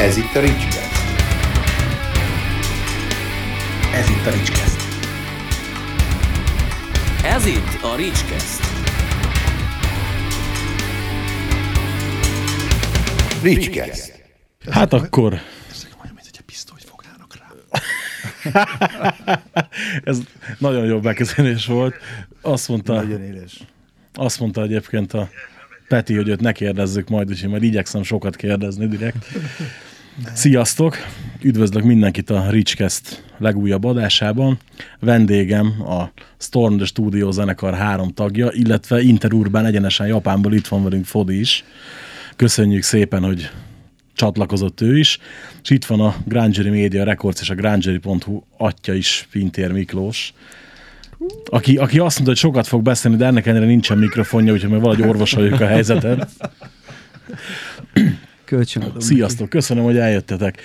Ez itt a Ricskeszt. Ez itt a Ricskeszt. Ez itt a Ricskeszt. Ricskeszt. Hát akkor Ezek olyan, mint hogyha pisztolyt fognának rá. ez nagyon jó bekezdés volt. Azt mondta, Nagyon éles. azt mondta egyébként a Peti, hogy őt ne kérdezzük majd, úgyhogy majd igyekszem sokat kérdezni direkt. Sziasztok! Üdvözlök mindenkit a Ricskeszt legújabb adásában. Vendégem a Storm the Studio zenekar három tagja, illetve Interurban egyenesen Japánból itt van velünk Fodi is. Köszönjük szépen, hogy csatlakozott ő is. És itt van a Grangery Media Records és a Grangery.hu atya is, Pintér Miklós. Aki, aki azt mondta, hogy sokat fog beszélni, de ennek ellenére nincsen mikrofonja, úgyhogy majd valahogy orvosoljuk a helyzetet. Kölcsönadom. Sziasztok, köszönöm, hogy eljöttetek.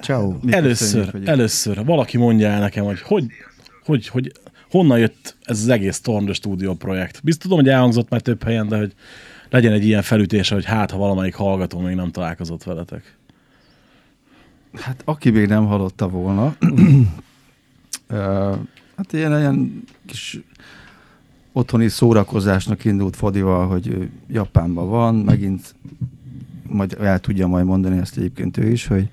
Ciao. Először, először valaki mondja el nekem, hogy, hogy, hogy, hogy honnan jött ez az egész Storm the Studio projekt. Biztos tudom, hogy elhangzott már több helyen, de hogy legyen egy ilyen felütése, hogy hát, ha valamelyik hallgató még nem találkozott veletek. Hát aki még nem hallotta volna, hát ilyen, ilyen kis otthoni szórakozásnak indult Fodival, hogy Japánban van, megint majd el tudja majd mondani ezt egyébként ő is, hogy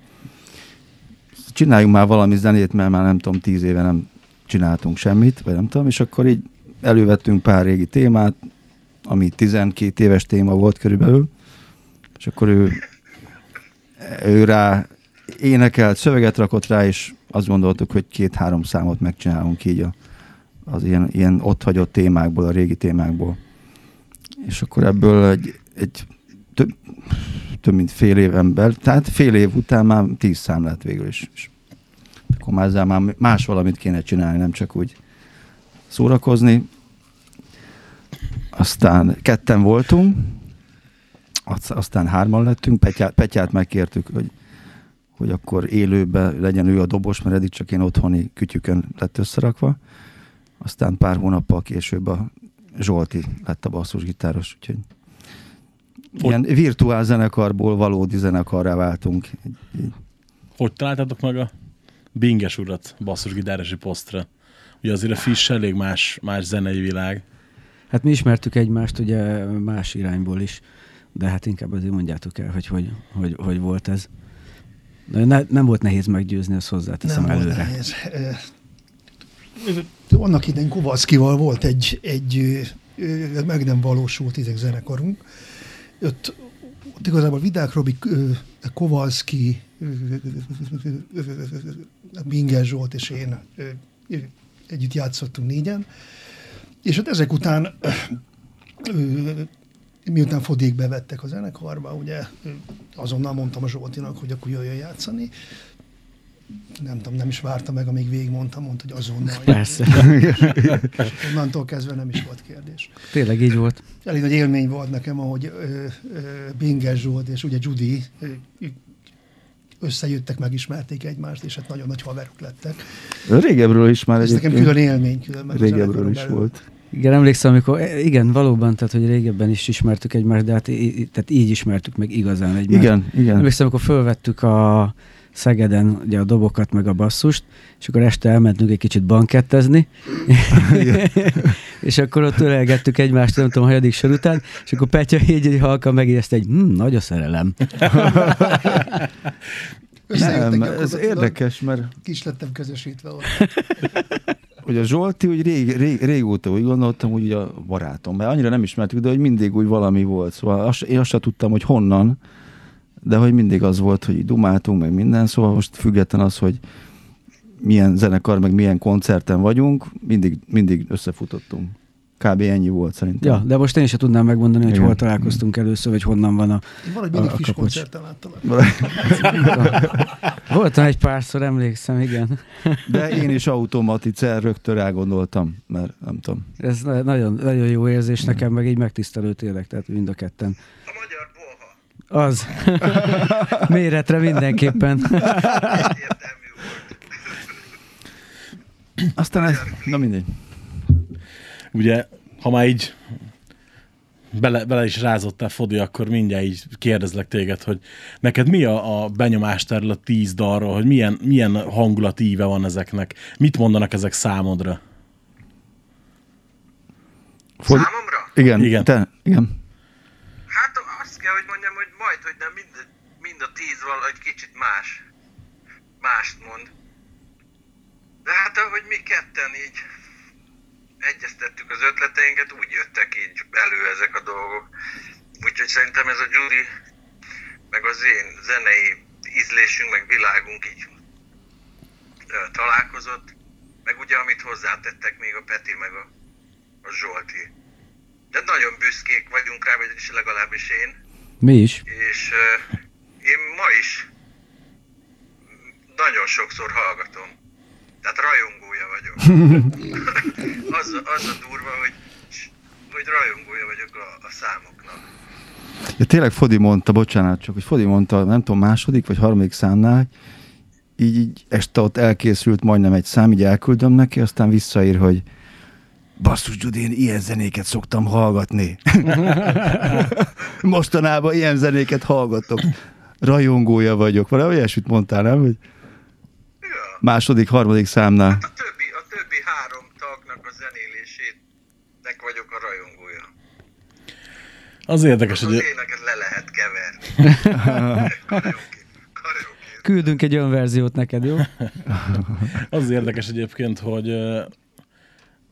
csináljunk már valami zenét, mert már nem tudom, tíz éve nem csináltunk semmit, vagy nem tudom, és akkor így elővettünk pár régi témát, ami 12 éves téma volt körülbelül, és akkor ő, ő rá énekelt, szöveget rakott rá, és azt gondoltuk, hogy két-három számot megcsinálunk így a, az ilyen, ilyen ott hagyott témákból, a régi témákból. És akkor ebből egy, egy több, több mint fél éven belül, tehát fél év után már tíz szám lett végül is. És akkor már ezzel már más valamit kéne csinálni, nem csak úgy szórakozni. Aztán ketten voltunk, az- aztán hárman lettünk, Petyát, Petyát megkértük, hogy, hogy akkor élőben legyen ő a dobos, mert eddig csak én otthoni kütyükön lett összerakva. Aztán pár hónappal később a Zsolti lett a basszusgitáros, úgyhogy ilyen virtuál zenekarból valódi zenekarrá váltunk. Hogy találtátok meg a Binges urat basszusgitárosi posztra? Ugye azért a Fish elég más, más zenei világ. Hát mi ismertük egymást ugye más irányból is, de hát inkább azért mondjátok el, hogy hogy, hogy, hogy volt ez. Ne, nem volt nehéz meggyőzni, azt hozzáteszem nem előre. volt nehéz. Annak idején Kovalszkival volt egy, egy meg nem valósult ideg zenekarunk. Ott, ott igazából Vidák Robi, Kovalszki, Binger Zsolt és én együtt játszottunk négyen. És hát ezek után miután Fodék bevettek a zenekarba, ugye azonnal mondtam a Zsoltinak, hogy akkor jöjjön játszani. Nem tudom, nem is várta meg, amíg végigmondtam, mondta, hogy azonnal. Persze. És onnantól kezdve nem is volt kérdés. Tényleg így volt. Elég nagy élmény volt nekem, ahogy ö, ö, Binges Zsolt és ugye Judy ö, összejöttek, megismerték egymást, és hát nagyon nagy haverok lettek. Régebről is már Ez nekem egyébként. külön élmény. Külön, Régebről is belül. volt. Igen, emlékszem, amikor, e, igen, valóban, tehát, hogy régebben is ismertük egymást, de hát í- í- tehát így ismertük meg igazán egymást. Igen, igen. Emlékszem, amikor fölvettük a Szegeden ugye a dobokat, meg a basszust, és akkor este elmentünk egy kicsit bankettezni, és akkor ott ölelgettük egymást, nem tudom, hanyadik sor után, és akkor Petya így, így halkan megérezte, egy hm, nagy a szerelem. Nem, ez érdekes, mert Kis lettem közösítve ott. hogy a Zsolti úgy rég, rég, régóta úgy gondoltam, hogy a barátom, mert annyira nem ismertük, de hogy mindig úgy valami volt. Szóval azt, én azt sem tudtam, hogy honnan, de hogy mindig az volt, hogy dumáltunk, meg minden, szóval most független az, hogy milyen zenekar, meg milyen koncerten vagyunk, mindig, mindig összefutottunk. Kb. ennyi volt szerintem. Ja, de most én is tudnám megmondani, hogy Igen. hol találkoztunk először, vagy honnan van a... Én valahogy mindig A- a Fish kapocs. koncerten láttalak. Voltam egy párszor, emlékszem, igen. De én is automatice rögtön rágondoltam, mert nem tudom. Ez na- nagyon, nagyon jó érzés nekem, meg így megtisztelő tényleg, tehát mind a ketten. A magyar. Az. Méretre mindenképpen. Aztán ez, na mindegy. Ugye, ha már így bele, bele is rázottál, Fodi, akkor mindjárt így kérdezlek téged, hogy neked mi a, a benyomást erről a tíz dalról, hogy milyen, milyen hangulatíve van ezeknek? Mit mondanak ezek számodra? Ford... Számomra? Igen, Igen. Te, igen. Hát azt kell, hogy mondjam, hogy majd, hogy nem mind, mind a tíz valahogy kicsit más. Mást mond. De hát ahogy mi ketten így egyeztettük az ötleteinket, úgy jöttek így elő ezek a dolgok. Úgyhogy szerintem ez a Judy, meg az én zenei ízlésünk, meg világunk így ö, találkozott. Meg ugye, amit hozzátettek még a Peti, meg a, a Zsolti. De nagyon büszkék vagyunk rá, vagyis legalábbis én. Mi is. És uh, én ma is nagyon sokszor hallgatom. Tehát rajongója vagyok. az, az a durva, hogy, hogy rajongója vagyok a, a számoknak. Ja, tényleg Fodi mondta, bocsánat, csak hogy Fodi mondta, nem tudom, második vagy harmadik számnál, így, így este ott elkészült majdnem egy szám, így elküldöm neki, aztán visszaír, hogy basszus, Gyudi, én ilyen zenéket szoktam hallgatni. Mostanában ilyen zenéket hallgatok. Rajongója vagyok. Valami olyasmit mondtál, nem? Hogy Ja. második, harmadik számnál. A többi, a többi három tagnak a zenélésének vagyok a rajongója. Az érdekes, Az hogy éneket le lehet keverni. Karaoke. Karaoke. Küldünk egy olyan verziót neked, jó? az érdekes egyébként, hogy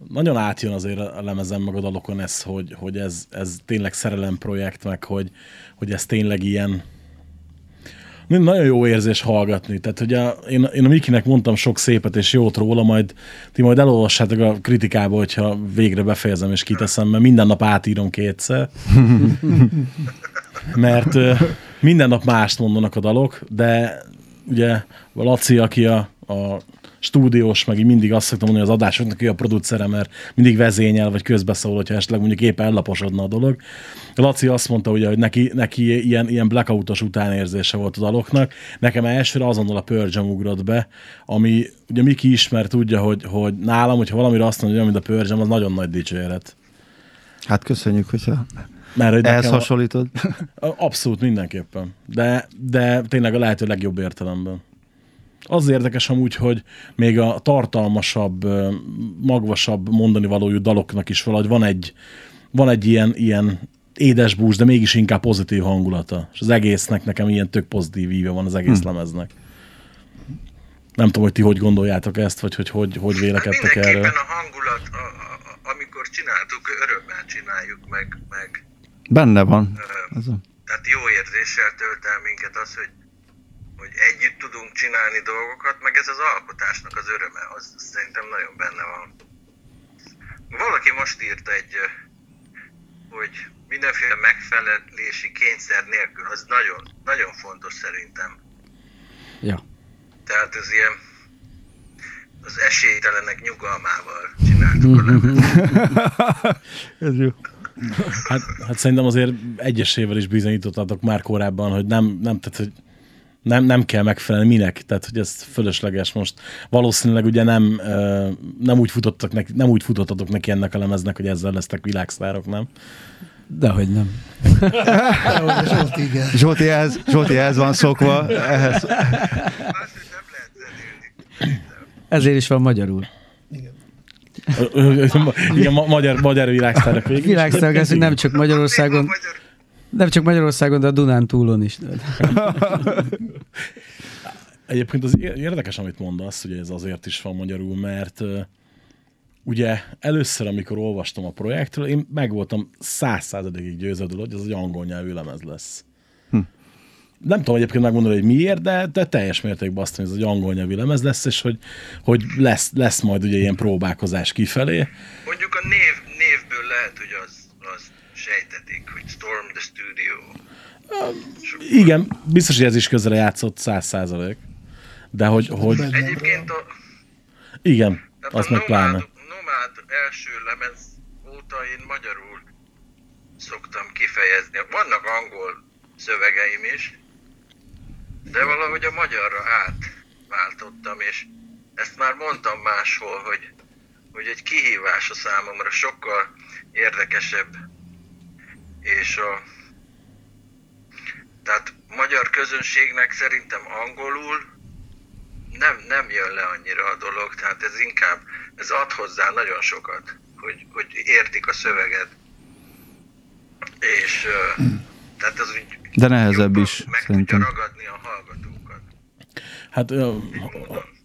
nagyon átjön azért a lemezen meg a dalokon ez, hogy, hogy ez, ez tényleg szerelem projekt, meg hogy, hogy ez tényleg ilyen nagyon jó érzés hallgatni. Tehát ugye én, én a Mikinek mondtam sok szépet és jót róla, majd ti majd elolvassátok a kritikába, hogyha végre befejezem és kiteszem, mert minden nap átírom kétszer. mert minden nap mást mondanak a dalok, de ugye a Laci, aki a, a stúdiós, meg így mindig azt szoktam mondani az adásoknak, hogy a producere, mert mindig vezényel, vagy közbeszól, hogyha esetleg mondjuk éppen ellaposodna a dolog. Laci azt mondta, ugye, hogy neki, neki ilyen, ilyen blackoutos utánérzése volt a daloknak. Nekem elsőre azonnal a Pearl Jam ugrott be, ami ugye Miki ismer, tudja, hogy, hogy nálam, hogyha valamire azt mondja, hogy mint a Pearl Jam, az nagyon nagy dicséret. Hát köszönjük, hogyha Mert hogy ehhez nekem a- hasonlítod. Abszolút mindenképpen. De, de tényleg a lehető legjobb értelemben. Az érdekes amúgy, hogy még a tartalmasabb, magvasabb mondani valójú daloknak is valahogy van egy, van egy ilyen, ilyen édes bús, de mégis inkább pozitív hangulata. És az egésznek nekem ilyen tök pozitív íve van az egész hmm. lemeznek. Nem tudom, hogy ti hogy gondoljátok ezt, vagy hogy hogy, hogy Hát vélekedtek erről. mindenképpen a hangulat, a, a, a, amikor csináltuk, örömmel csináljuk, meg, meg Benne van. ö, Ez a... Tehát jó érzéssel tölt el minket az, hogy, hogy együtt tudunk csinálni dolgokat, meg ez az alkotásnak az öröme, az szerintem nagyon benne van. Valaki most írt egy, hogy mindenféle megfelelési kényszer nélkül, az nagyon, nagyon fontos szerintem. Ja. Tehát ez ilyen az esélytelenek nyugalmával csináltuk a. Ez jó. Hát, hát szerintem azért egyesével is bizonyítottatok már korábban, hogy nem, nem, tehát, hogy nem, nem kell megfelelni minek, tehát hogy ez fölösleges most. Valószínűleg ugye nem, nem, úgy futottak neki, nem úgy futottatok neki ennek a lemeznek, hogy ezzel lesztek világsztárok, nem? Dehogy nem. Zsolt, igen. Zsolti ehhez, Zsolti ehhez van szokva. Ehhez. Ezért is van magyarul. Igen, ma- magyar, magyar világsztárok. Világsztárok leszünk nem csak Magyarországon, Magyar, nem csak Magyarországon, de a Dunán túlon is. Egyébként az ér- érdekes, amit mondasz, ugye ez azért is van magyarul, mert ugye először, amikor olvastam a projektről, én meg voltam száz százalékig győződő, hogy ez egy angol nyelvű lemez lesz. Hm. Nem tudom egyébként megmondani, hogy miért, de, de teljes mértékben azt mondja, hogy ez egy angol nyelvű lemez lesz, és hogy, hogy lesz, lesz majd ugye ilyen próbálkozás kifelé. mondjuk a név, névből lehet, hogy az sejtetik, hogy Storm the Studio. Igen, biztos, hogy ez is közre játszott száz százalék. De hogy, hogy Egyébként a, igen, tehát azt a meg pláne. Nomád első lemez óta én magyarul szoktam kifejezni. Vannak angol szövegeim is, de valahogy a magyarra átváltottam, és ezt már mondtam máshol, hogy, hogy egy kihívás a számomra sokkal érdekesebb és a tehát magyar közönségnek szerintem angolul nem, nem jön le annyira a dolog, tehát ez inkább, ez ad hozzá nagyon sokat, hogy, hogy értik a szöveget. És tehát az úgy De nehezebb is, meg szerintem. tudja ragadni a hallgatókat. Hát, é-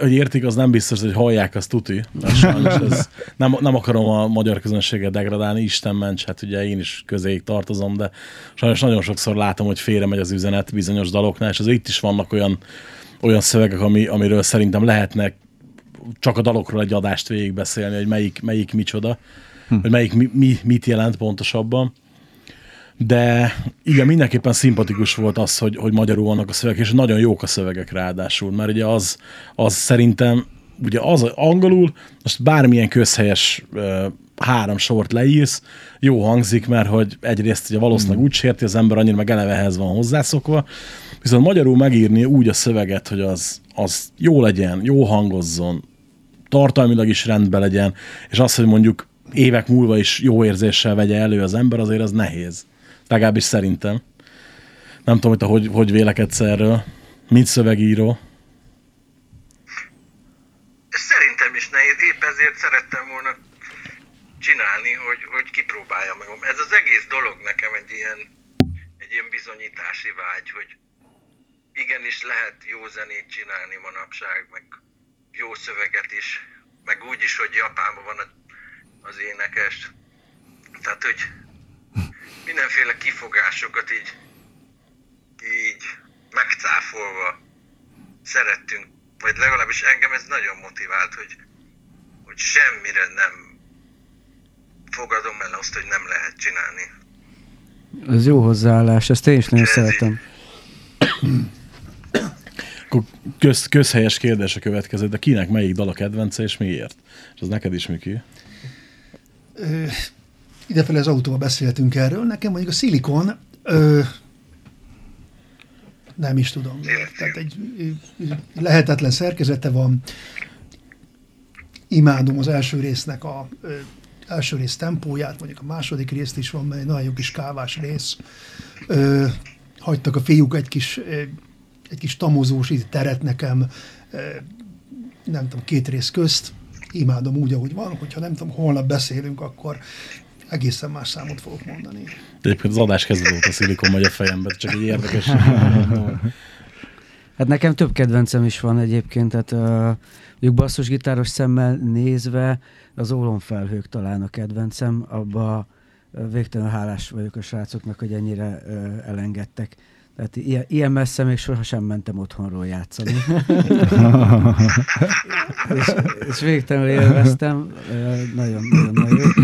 hogy értik, az nem biztos, hogy hallják, azt tuti. Sajnos ez, nem, nem akarom a magyar közönséget degradálni, Isten ments, hát ugye én is közéig tartozom, de sajnos nagyon sokszor látom, hogy félre megy az üzenet bizonyos daloknál, és azért itt is vannak olyan, olyan szövegek, ami, amiről szerintem lehetnek csak a dalokról egy adást végigbeszélni, hogy melyik, melyik micsoda, hm. hogy melyik mi, mi, mit jelent pontosabban. De igen, mindenképpen szimpatikus volt az, hogy, hogy magyarul vannak a szövegek, és nagyon jók a szövegek ráadásul, mert ugye az, az szerintem, ugye az angolul, most bármilyen közhelyes három sort leírsz, jó hangzik, mert hogy egyrészt ugye valószínűleg úgy sérti az ember, annyira meg eleve ehhez van hozzászokva, viszont magyarul megírni úgy a szöveget, hogy az, az jó legyen, jó hangozzon, tartalmilag is rendben legyen, és az, hogy mondjuk évek múlva is jó érzéssel vegye elő az ember, azért az nehéz. Legalábbis szerintem. Nem tudom, hogy te hogy, hogy vélekedsz erről, mint szövegíró. Szerintem is nehéz, épp ezért szerettem volna csinálni, hogy, hogy kipróbáljam meg. Ez az egész dolog nekem egy ilyen, egy ilyen bizonyítási vágy, hogy igenis lehet jó zenét csinálni manapság, meg jó szöveget is, meg úgy is, hogy Japánban van az énekes. Tehát, hogy mindenféle kifogásokat így, így megcáfolva szerettünk, vagy legalábbis engem ez nagyon motivált, hogy, hogy semmire nem fogadom el azt, hogy nem lehet csinálni. Ez jó hozzáállás, ezt én is nagyon szeretem. Akkor köz, közhelyes kérdés a következő, de kinek melyik dal a kedvence, és miért? És az neked is, Miki. Ö, idefele az autóba beszéltünk erről. Nekem mondjuk a szilikon ö, nem is tudom. Tehát egy lehetetlen szerkezete van. Imádom az első résznek a ö, első rész tempóját, mondjuk a második részt is van, mert egy nagyon jó kis kávás rész. Ö, hagytak a fiúk egy kis, egy kis tamozós teret nekem, ö, nem tudom, két rész közt. Imádom úgy, ahogy van, hogyha nem tudom, holnap beszélünk, akkor egészen más számot fogok mondani. Egyébként az adás kezdet óta szilikon megy a fejembe, csak egy érdekes. Hát nekem több kedvencem is van egyébként, tehát uh, mondjuk basszusgitáros szemmel nézve az ólomfelhők talán a kedvencem, abba végtelenül hálás vagyok a srácoknak, hogy ennyire uh, elengedtek. Tehát ilyen, ilyen messze még sohasem mentem otthonról játszani. és, és végtelenül élveztem, uh, nagyon, nagyon, nagyon jó.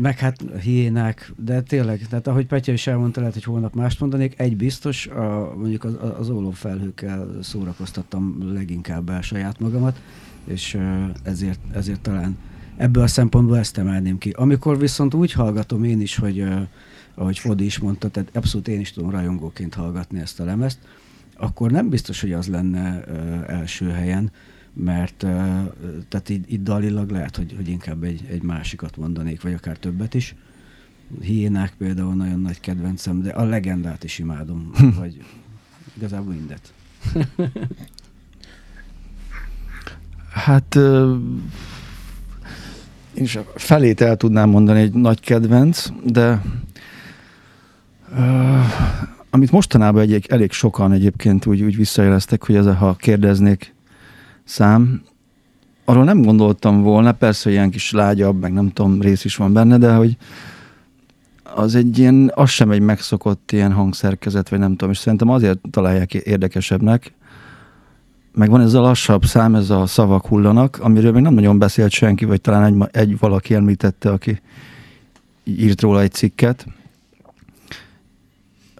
Meg hát hiénák, de tényleg, tehát ahogy Petya is elmondta, lehet, hogy holnap mást mondanék, egy biztos, a, mondjuk az, az ólomfelhőkkel szórakoztattam leginkább el saját magamat, és ezért, ezért talán ebből a szempontból ezt emelném ki. Amikor viszont úgy hallgatom én is, hogy ahogy Fodi is mondta, tehát abszolút én is tudom rajongóként hallgatni ezt a lemezt, akkor nem biztos, hogy az lenne első helyen, mert tehát itt, itt dalilag lehet, hogy, hogy inkább egy, egy másikat mondanék, vagy akár többet is. Hiénák például nagyon nagy kedvencem, de a legendát is imádom, vagy igazából mindet. Hát én is a felét el tudnám mondani egy nagy kedvenc, de ö, amit mostanában egy, elég sokan egyébként úgy, úgy visszajeleztek, hogy ez ha kérdeznék szám, arról nem gondoltam volna, persze ilyen kis lágyabb, meg nem tudom, rész is van benne, de hogy az egy ilyen, az sem egy megszokott ilyen hangszerkezet, vagy nem tudom, és szerintem azért találják érdekesebbnek, meg van ez a lassabb szám, ez a szavak hullanak, amiről még nem nagyon beszélt senki, vagy talán egy, egy valaki említette, aki írt róla egy cikket.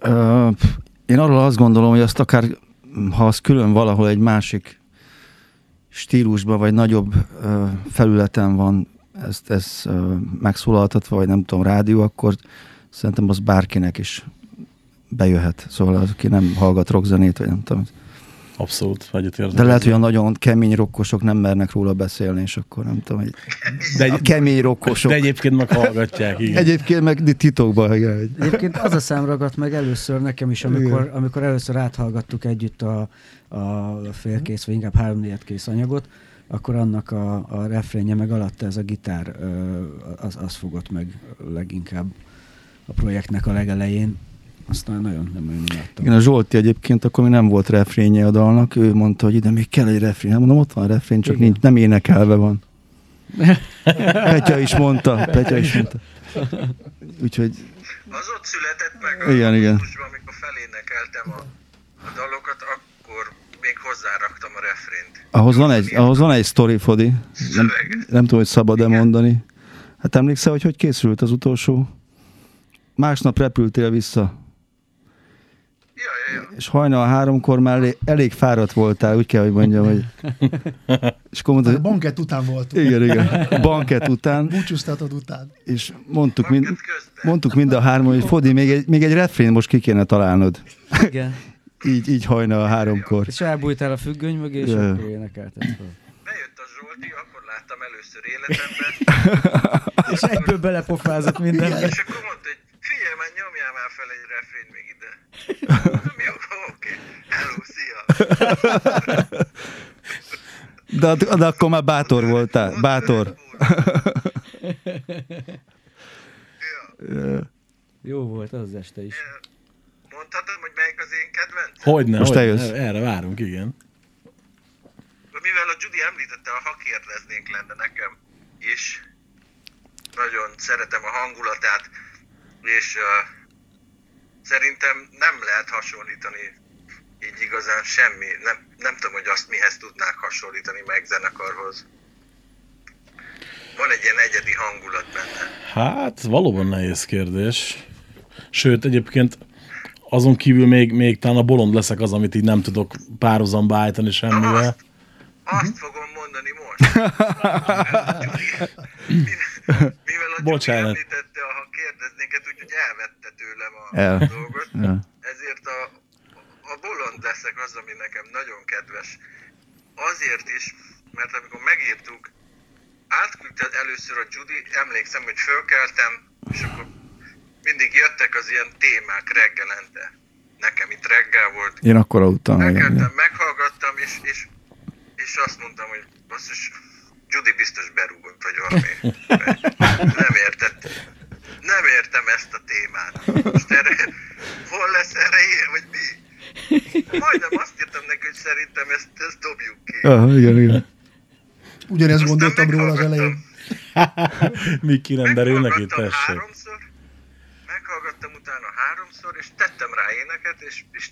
Ö, én arról azt gondolom, hogy azt akár, ha az külön valahol egy másik stílusban, vagy nagyobb ö, felületen van ezt, ezt ö, megszólaltatva, vagy nem tudom, rádió, akkor szerintem az bárkinek is bejöhet. Szóval az, aki nem hallgat rockzenét, vagy nem tudom. Abszolút, egyetértek. De lehet, hogy a nagyon kemény rokkosok nem mernek róla beszélni, és akkor nem tudom, hogy de, a kemény rokkosok. de egyébként meg hallgatják, igen. Egyébként meg titokban, igen. Egyébként az a szám ragadt meg először nekem is, amikor, amikor először áthallgattuk együtt a, a félkész, vagy inkább háromnégyed kész anyagot, akkor annak a, a refrénje meg alatta ez a gitár, az, az fogott meg leginkább a projektnek a legelején. Aztán nagyon nem nagyon láttam. Igen, a Zsolti egyébként akkor még nem volt refrénye a dalnak, ő mondta, hogy ide még kell egy refrén. Hát mondom, ott van a refrén, csak Igen. nincs, nem énekelve van. Petya is mondta, Petya is mondta. Úgyhogy Az ott született meg Igen, a igen. augusztusban, amikor felénekeltem a, a dalokat, akkor még hozzáraktam a refrént. ahhoz van egy, ahhoz van egy sztori, Fodi. Nem, nem tudom, hogy szabad-e mondani. Hát emlékszel, hogy hogy készült az utolsó? Másnap repültél vissza, Ja, ja, ja. és hajnal háromkor már elég, elég fáradt voltál, úgy kell, hogy mondjam, hogy... És akkor mondta, A hogy bankett után voltunk. igen, igen, bankett után, Búcsúztatod után. és mondtuk, mind, Banket mondtuk mind a hárman, hogy Fodi, még egy, még egy refrén most ki kéne találnod. Igen. Így, így hajnal háromkor. És elbújtál a függöny mögé, és Ja. akkor énekelted fel. Bejött a Zsolti, akkor láttam először életemben, És egyből belepofázott mindenbe. és akkor mondta, hogy figyelj már, nyomjál már fel egy refrén még oké. Hello, szia. De, de akkor már bátor voltál, bátor. Ja. Jó volt az este is. Mondhatom, hogy melyik az én kedvenc? Hogyne, Most hogyne. jössz. Erre várunk, igen. Mivel a Judy említette, a ha kérdeznénk lenne nekem is. Nagyon szeretem a hangulatát, és uh, szerintem nem lehet hasonlítani így igazán semmi. Nem, nem tudom, hogy azt mihez tudnák hasonlítani meg zenekarhoz. Van egy ilyen egyedi hangulat benne. Hát, valóban nehéz kérdés. Sőt, egyébként azon kívül még, még talán a bolond leszek az, amit így nem tudok párhuzamba állítani semmivel. Azt, azt fogom mondani most. A Judy Bocsánat. említette, ha kérdeznénket, úgyhogy elvette tőlem a El. dolgot. Ja. ezért a, a bolond leszek az, ami nekem nagyon kedves. Azért is, mert amikor megírtuk, átküldte először a Judy, emlékszem, hogy fölkeltem, és akkor mindig jöttek az ilyen témák reggelente. Nekem itt reggel volt. Én akkor aludtam. Elkeltem, meghallgattam, és, és, és azt mondtam, hogy basszus, Judy biztos berúgott, vagy valami. Nem értett. Nem értem ezt a témát. Most erre, hol lesz erre ilyen, vagy mi? Majdnem azt írtam neki, hogy szerintem ezt, ezt dobjuk ki. Ja, igen, igen. Ugyanezt Aztán gondoltam róla az elején. Mi kirenderül neki, Meghallgattam tessék. háromszor, meghallgattam utána háromszor, és tettem rá éneket, és, és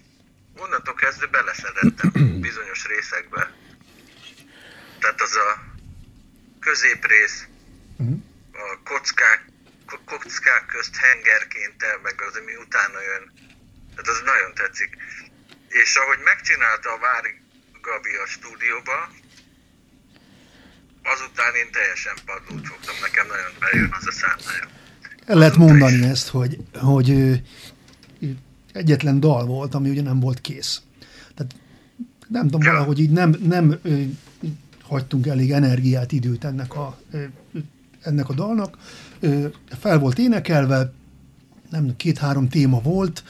onnantól kezdve beleszedettem bizonyos részekbe. Tehát az a középrész, a kockák, ko- kockák közt hengerként el, meg az, ami utána jön. Tehát az nagyon tetszik. És ahogy megcsinálta a Vári Gabi a stúdióba, azután én teljesen padlót fogtam, nekem nagyon bejön az a szám nagyon. El lehet mondani ezt, hogy, hogy egyetlen dal volt, ami ugye nem volt kész. Tehát nem tudom, Ja. valahogy így nem, nem hagytunk elég energiát, időt ennek a, ennek a dalnak. Fel volt énekelve, nem két-három téma volt,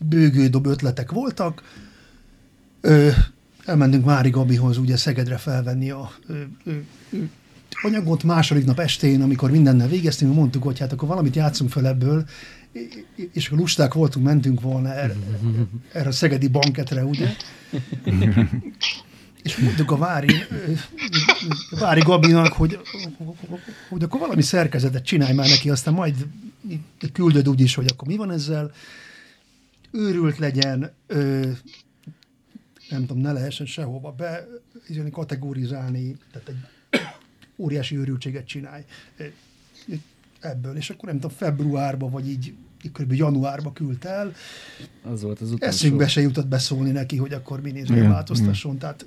bőgődob ötletek voltak. Ö, elmentünk Mári Gabihoz ugye Szegedre felvenni a ö, ö, ö, anyagot második nap estén, amikor mindennel végeztünk, mondtuk, hogy hát akkor valamit játszunk fel ebből, és akkor lusták voltunk, mentünk volna erre, erre a szegedi banketre, ugye? És mondtuk a Vári, a Vári Gabinak, hogy, hogy akkor valami szerkezetet csinálj már neki, aztán majd küldöd úgy is, hogy akkor mi van ezzel. Őrült legyen, ö, nem tudom, ne lehessen sehova be kategorizálni, tehát egy óriási őrültséget csinálj ebből, és akkor nem tudom, februárba, vagy így kb. januárba küldt el, Az volt az utolsó. eszünkbe se jutott beszólni neki, hogy akkor mi nézve Igen, változtasson, tehát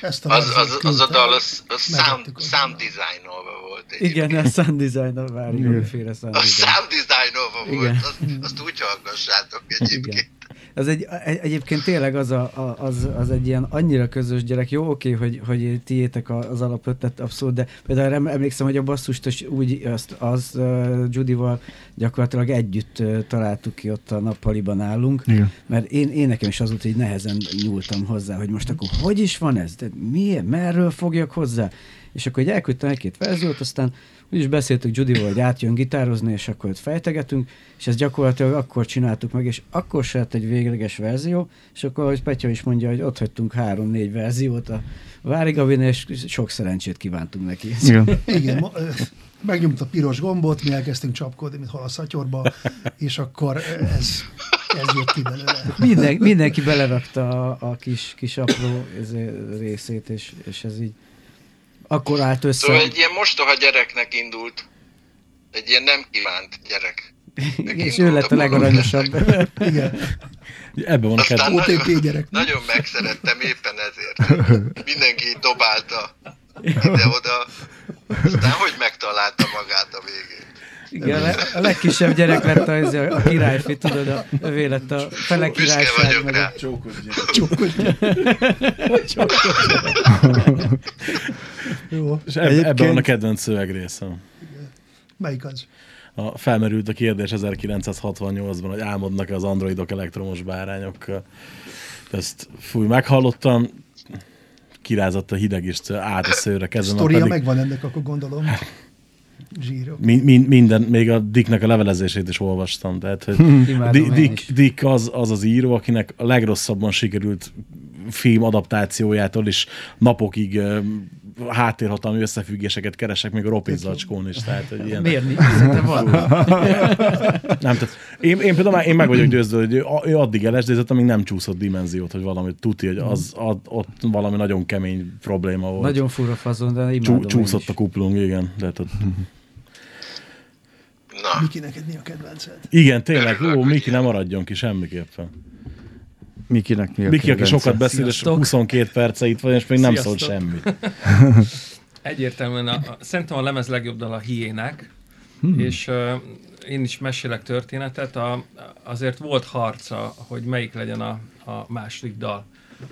ezt a Az, az, az a dal, az, az sound, a sound dalt. designolva volt. Igen, a sound design, a Vári féle sound A sound designolva volt, azt, azt úgy hallgassátok egyébként. Igen. Az egy, egy, egyébként tényleg az, a, a, az, az egy ilyen annyira közös gyerek. Jó, oké, hogy, hogy tiétek az alapötlet, abszolút, de például em- emlékszem, hogy a basszust úgy azt, az uh, Judival gyakorlatilag együtt uh, találtuk ki ott a nappaliban állunk, Igen. mert én, én nekem is az volt, hogy nehezen nyúltam hozzá, hogy most akkor hogy is van ez? De miért? Merről fogjak hozzá? És akkor egy elküldtem egy-két verziót, aztán úgyis beszéltük Judival, hogy átjön gitározni, és akkor ott fejtegetünk, és ezt gyakorlatilag akkor csináltuk meg, és akkor se lett egy végleges verzió, és akkor, ahogy Petya is mondja, hogy ott hagytunk három-négy verziót a Vári Gavin, és sok szerencsét kívántunk neki. Igen. Igen, ma, megnyomta a piros gombot, mi elkezdtünk csapkodni, mint hal a szatyorba, és akkor ez, ez jött ki belőle. Minden, mindenki belerakta a, a kis, kis apró ez- részét, és, és ez így akkor állt össze. Szóval egy ilyen mostoha gyereknek indult. Egy ilyen nem kívánt gyerek. és ő lett a legaranyosabb. Igen, Ebben van a Aztán kedvenc. OTP nagyon, gyerek. nagyon megszerettem éppen ezért. Mindenki dobálta ide-oda. Aztán hogy megtalálta magát a végén. Igen, a le- a legkisebb gyerek lett a, a királyfi, tudod, a övé lett a fele Büszke királyság. vagyok meg rá. a- Csókos Jó, És eb- ebben Egyébként- van a kedvenc szövegrészem. melyik az? A, felmerült a kérdés 1968-ban, hogy álmodnak-e az androidok elektromos bárányokkal. Ezt fúj, meghallottam, kirázott a hideg is át a szőre kezem. Sztoria pedig megvan ennek, akkor gondolom. Zsírok. mi, mi, minden, még a Dicknek a levelezését is olvastam. Tehát, hogy én Dick, is. Dick az, az az író, akinek a legrosszabban sikerült film adaptációjától is napokig háttérhatalmi összefüggéseket keresek, még a ropizzacskón is. Tehát, hogy ilyen, Miért nincs? Van. Nem, tehát én, én például már- én meg vagyok győződve, hogy ő, ő addig LSD-zett, amíg nem csúszott dimenziót, hogy valami tuti, hogy az, ad, ott valami nagyon kemény probléma volt. Nagyon fura fazon, de imádom Csú, én csúszott is. a kuplung, igen. De hát ott, Na, Miki, neked mi a kedvenced? igen, tényleg, ó, Miki, nem maradjon ki semmiképpen. Mikinek mi a Miki, aki sokat beszél, és Sziasztok. 22 perce itt van, és még nem szólt Sziasztok. semmit. Egyértelműen a, a, szerintem a lemez legjobb dal a hiénák, hmm. és uh, én is mesélek történetet. A, azért volt harca, hogy melyik legyen a, a második dal,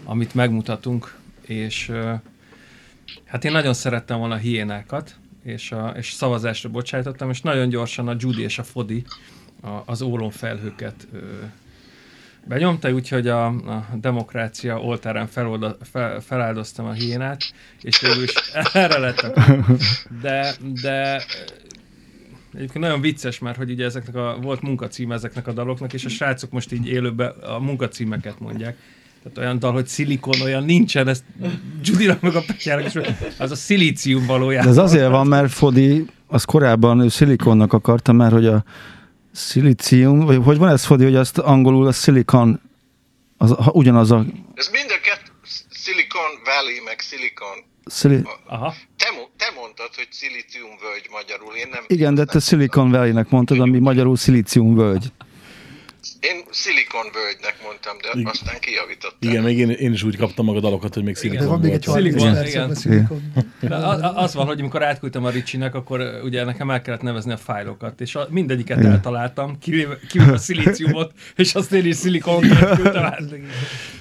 amit megmutatunk, és uh, hát én nagyon szerettem volna a hiénákat, és, a, és szavazásra bocsájtottam, és nagyon gyorsan a Judy és a Fodi a, az ólomfelhőket uh, benyomta, úgyhogy a, a demokrácia oltárán felolda, fel, feláldoztam a hiénát, és végül is erre lett a De, de egyébként nagyon vicces, mert hogy ugye ezeknek a, volt munkacíme ezeknek a daloknak, és a srácok most így élőben a munkacímeket mondják. Tehát olyan dal, hogy szilikon, olyan nincsen, ezt Judynak meg a Petyának is, az a szilícium De valójában. ez azért van, mert Fodi az korábban ő szilikonnak akarta, mert hogy a szilícium, vagy hogy van ez Fodi, hogy azt angolul a szilikon, az, ha ugyanaz a ez mind a kettő, Silicon Valley, meg Silicon. szili, Aha. Te, te mondtad, hogy szilícium völgy magyarul, én nem... igen, de te Silicon Valley-nek mondtad, ami magyarul szilícium völgy. Én Silicon völgynek mondtam, de Igen. aztán kijavítottam. Igen, még én, én is úgy kaptam meg a dalokat, hogy még szilikon van még egy volt. 30 Szilikon, igen. a szilikon. Az van, hogy amikor átküldtem a Ricsinek, akkor ugye nekem el kellett nevezni a fájlokat, és a, mindegyiket Igen. eltaláltam, kivéve, kivéve a szilíciumot, és azt én is szilikonként küldtem át.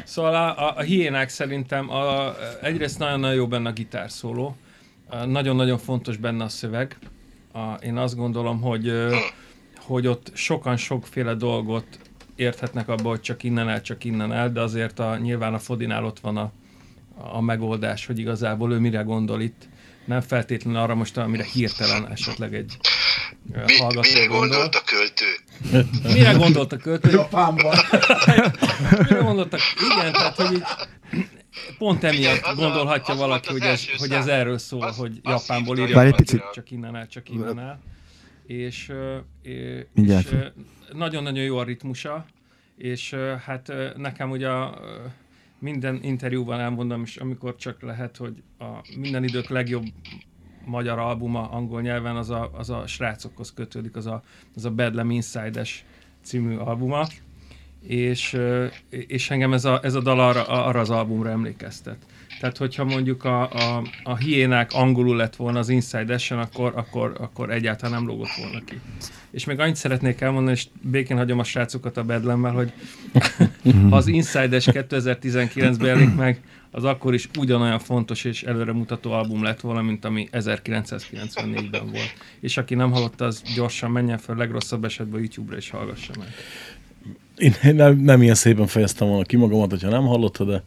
Szóval a, a, a hiénák szerintem a, egyrészt nagyon-nagyon jó benne a gitárszóló, nagyon-nagyon fontos benne a szöveg. A, én azt gondolom, hogy, ö, hogy ott sokan sokféle dolgot érthetnek abba, hogy csak innen el, csak innen el, de azért a, nyilván a Fodinál ott van a, a megoldás, hogy igazából ő mire gondol itt. Nem feltétlenül arra most, amire hirtelen esetleg egy Mi, hallgató mire gondol. gondolt a költő? Mire gondolt a költő? Japánban. Mire gondoltak? Igen, tehát, hogy így pont emiatt a- gondolhatja az valaki, hogy ez, hogy ez erről szól, Az- hogy Japánból írja egy picit. csak innen el, csak innen el. És, és nagyon-nagyon jó a ritmusa, és hát nekem ugye a, minden interjúban elmondom, és amikor csak lehet, hogy a minden idők legjobb magyar albuma angol nyelven az a, az a srácokhoz kötődik, az a, az a Bedlam Inside-es című albuma, és, és engem ez a, ez a dal arra, arra az albumra emlékeztet. Tehát, hogyha mondjuk a, a, a hiénák angolul lett volna az Inside Action, akkor, akkor, akkor egyáltalán nem lógott volna ki. És még annyit szeretnék elmondani, és békén hagyom a srácokat a bedlemmel, hogy ha az Inside Ash 2019-ben jelenik meg, az akkor is ugyanolyan fontos és előremutató album lett volna, mint ami 1994-ben volt. És aki nem hallotta, az gyorsan menjen fel, legrosszabb esetben YouTube-ra és hallgassa meg. Én nem, nem ilyen szépen fejeztem volna ki magamat, hogyha nem hallotta, de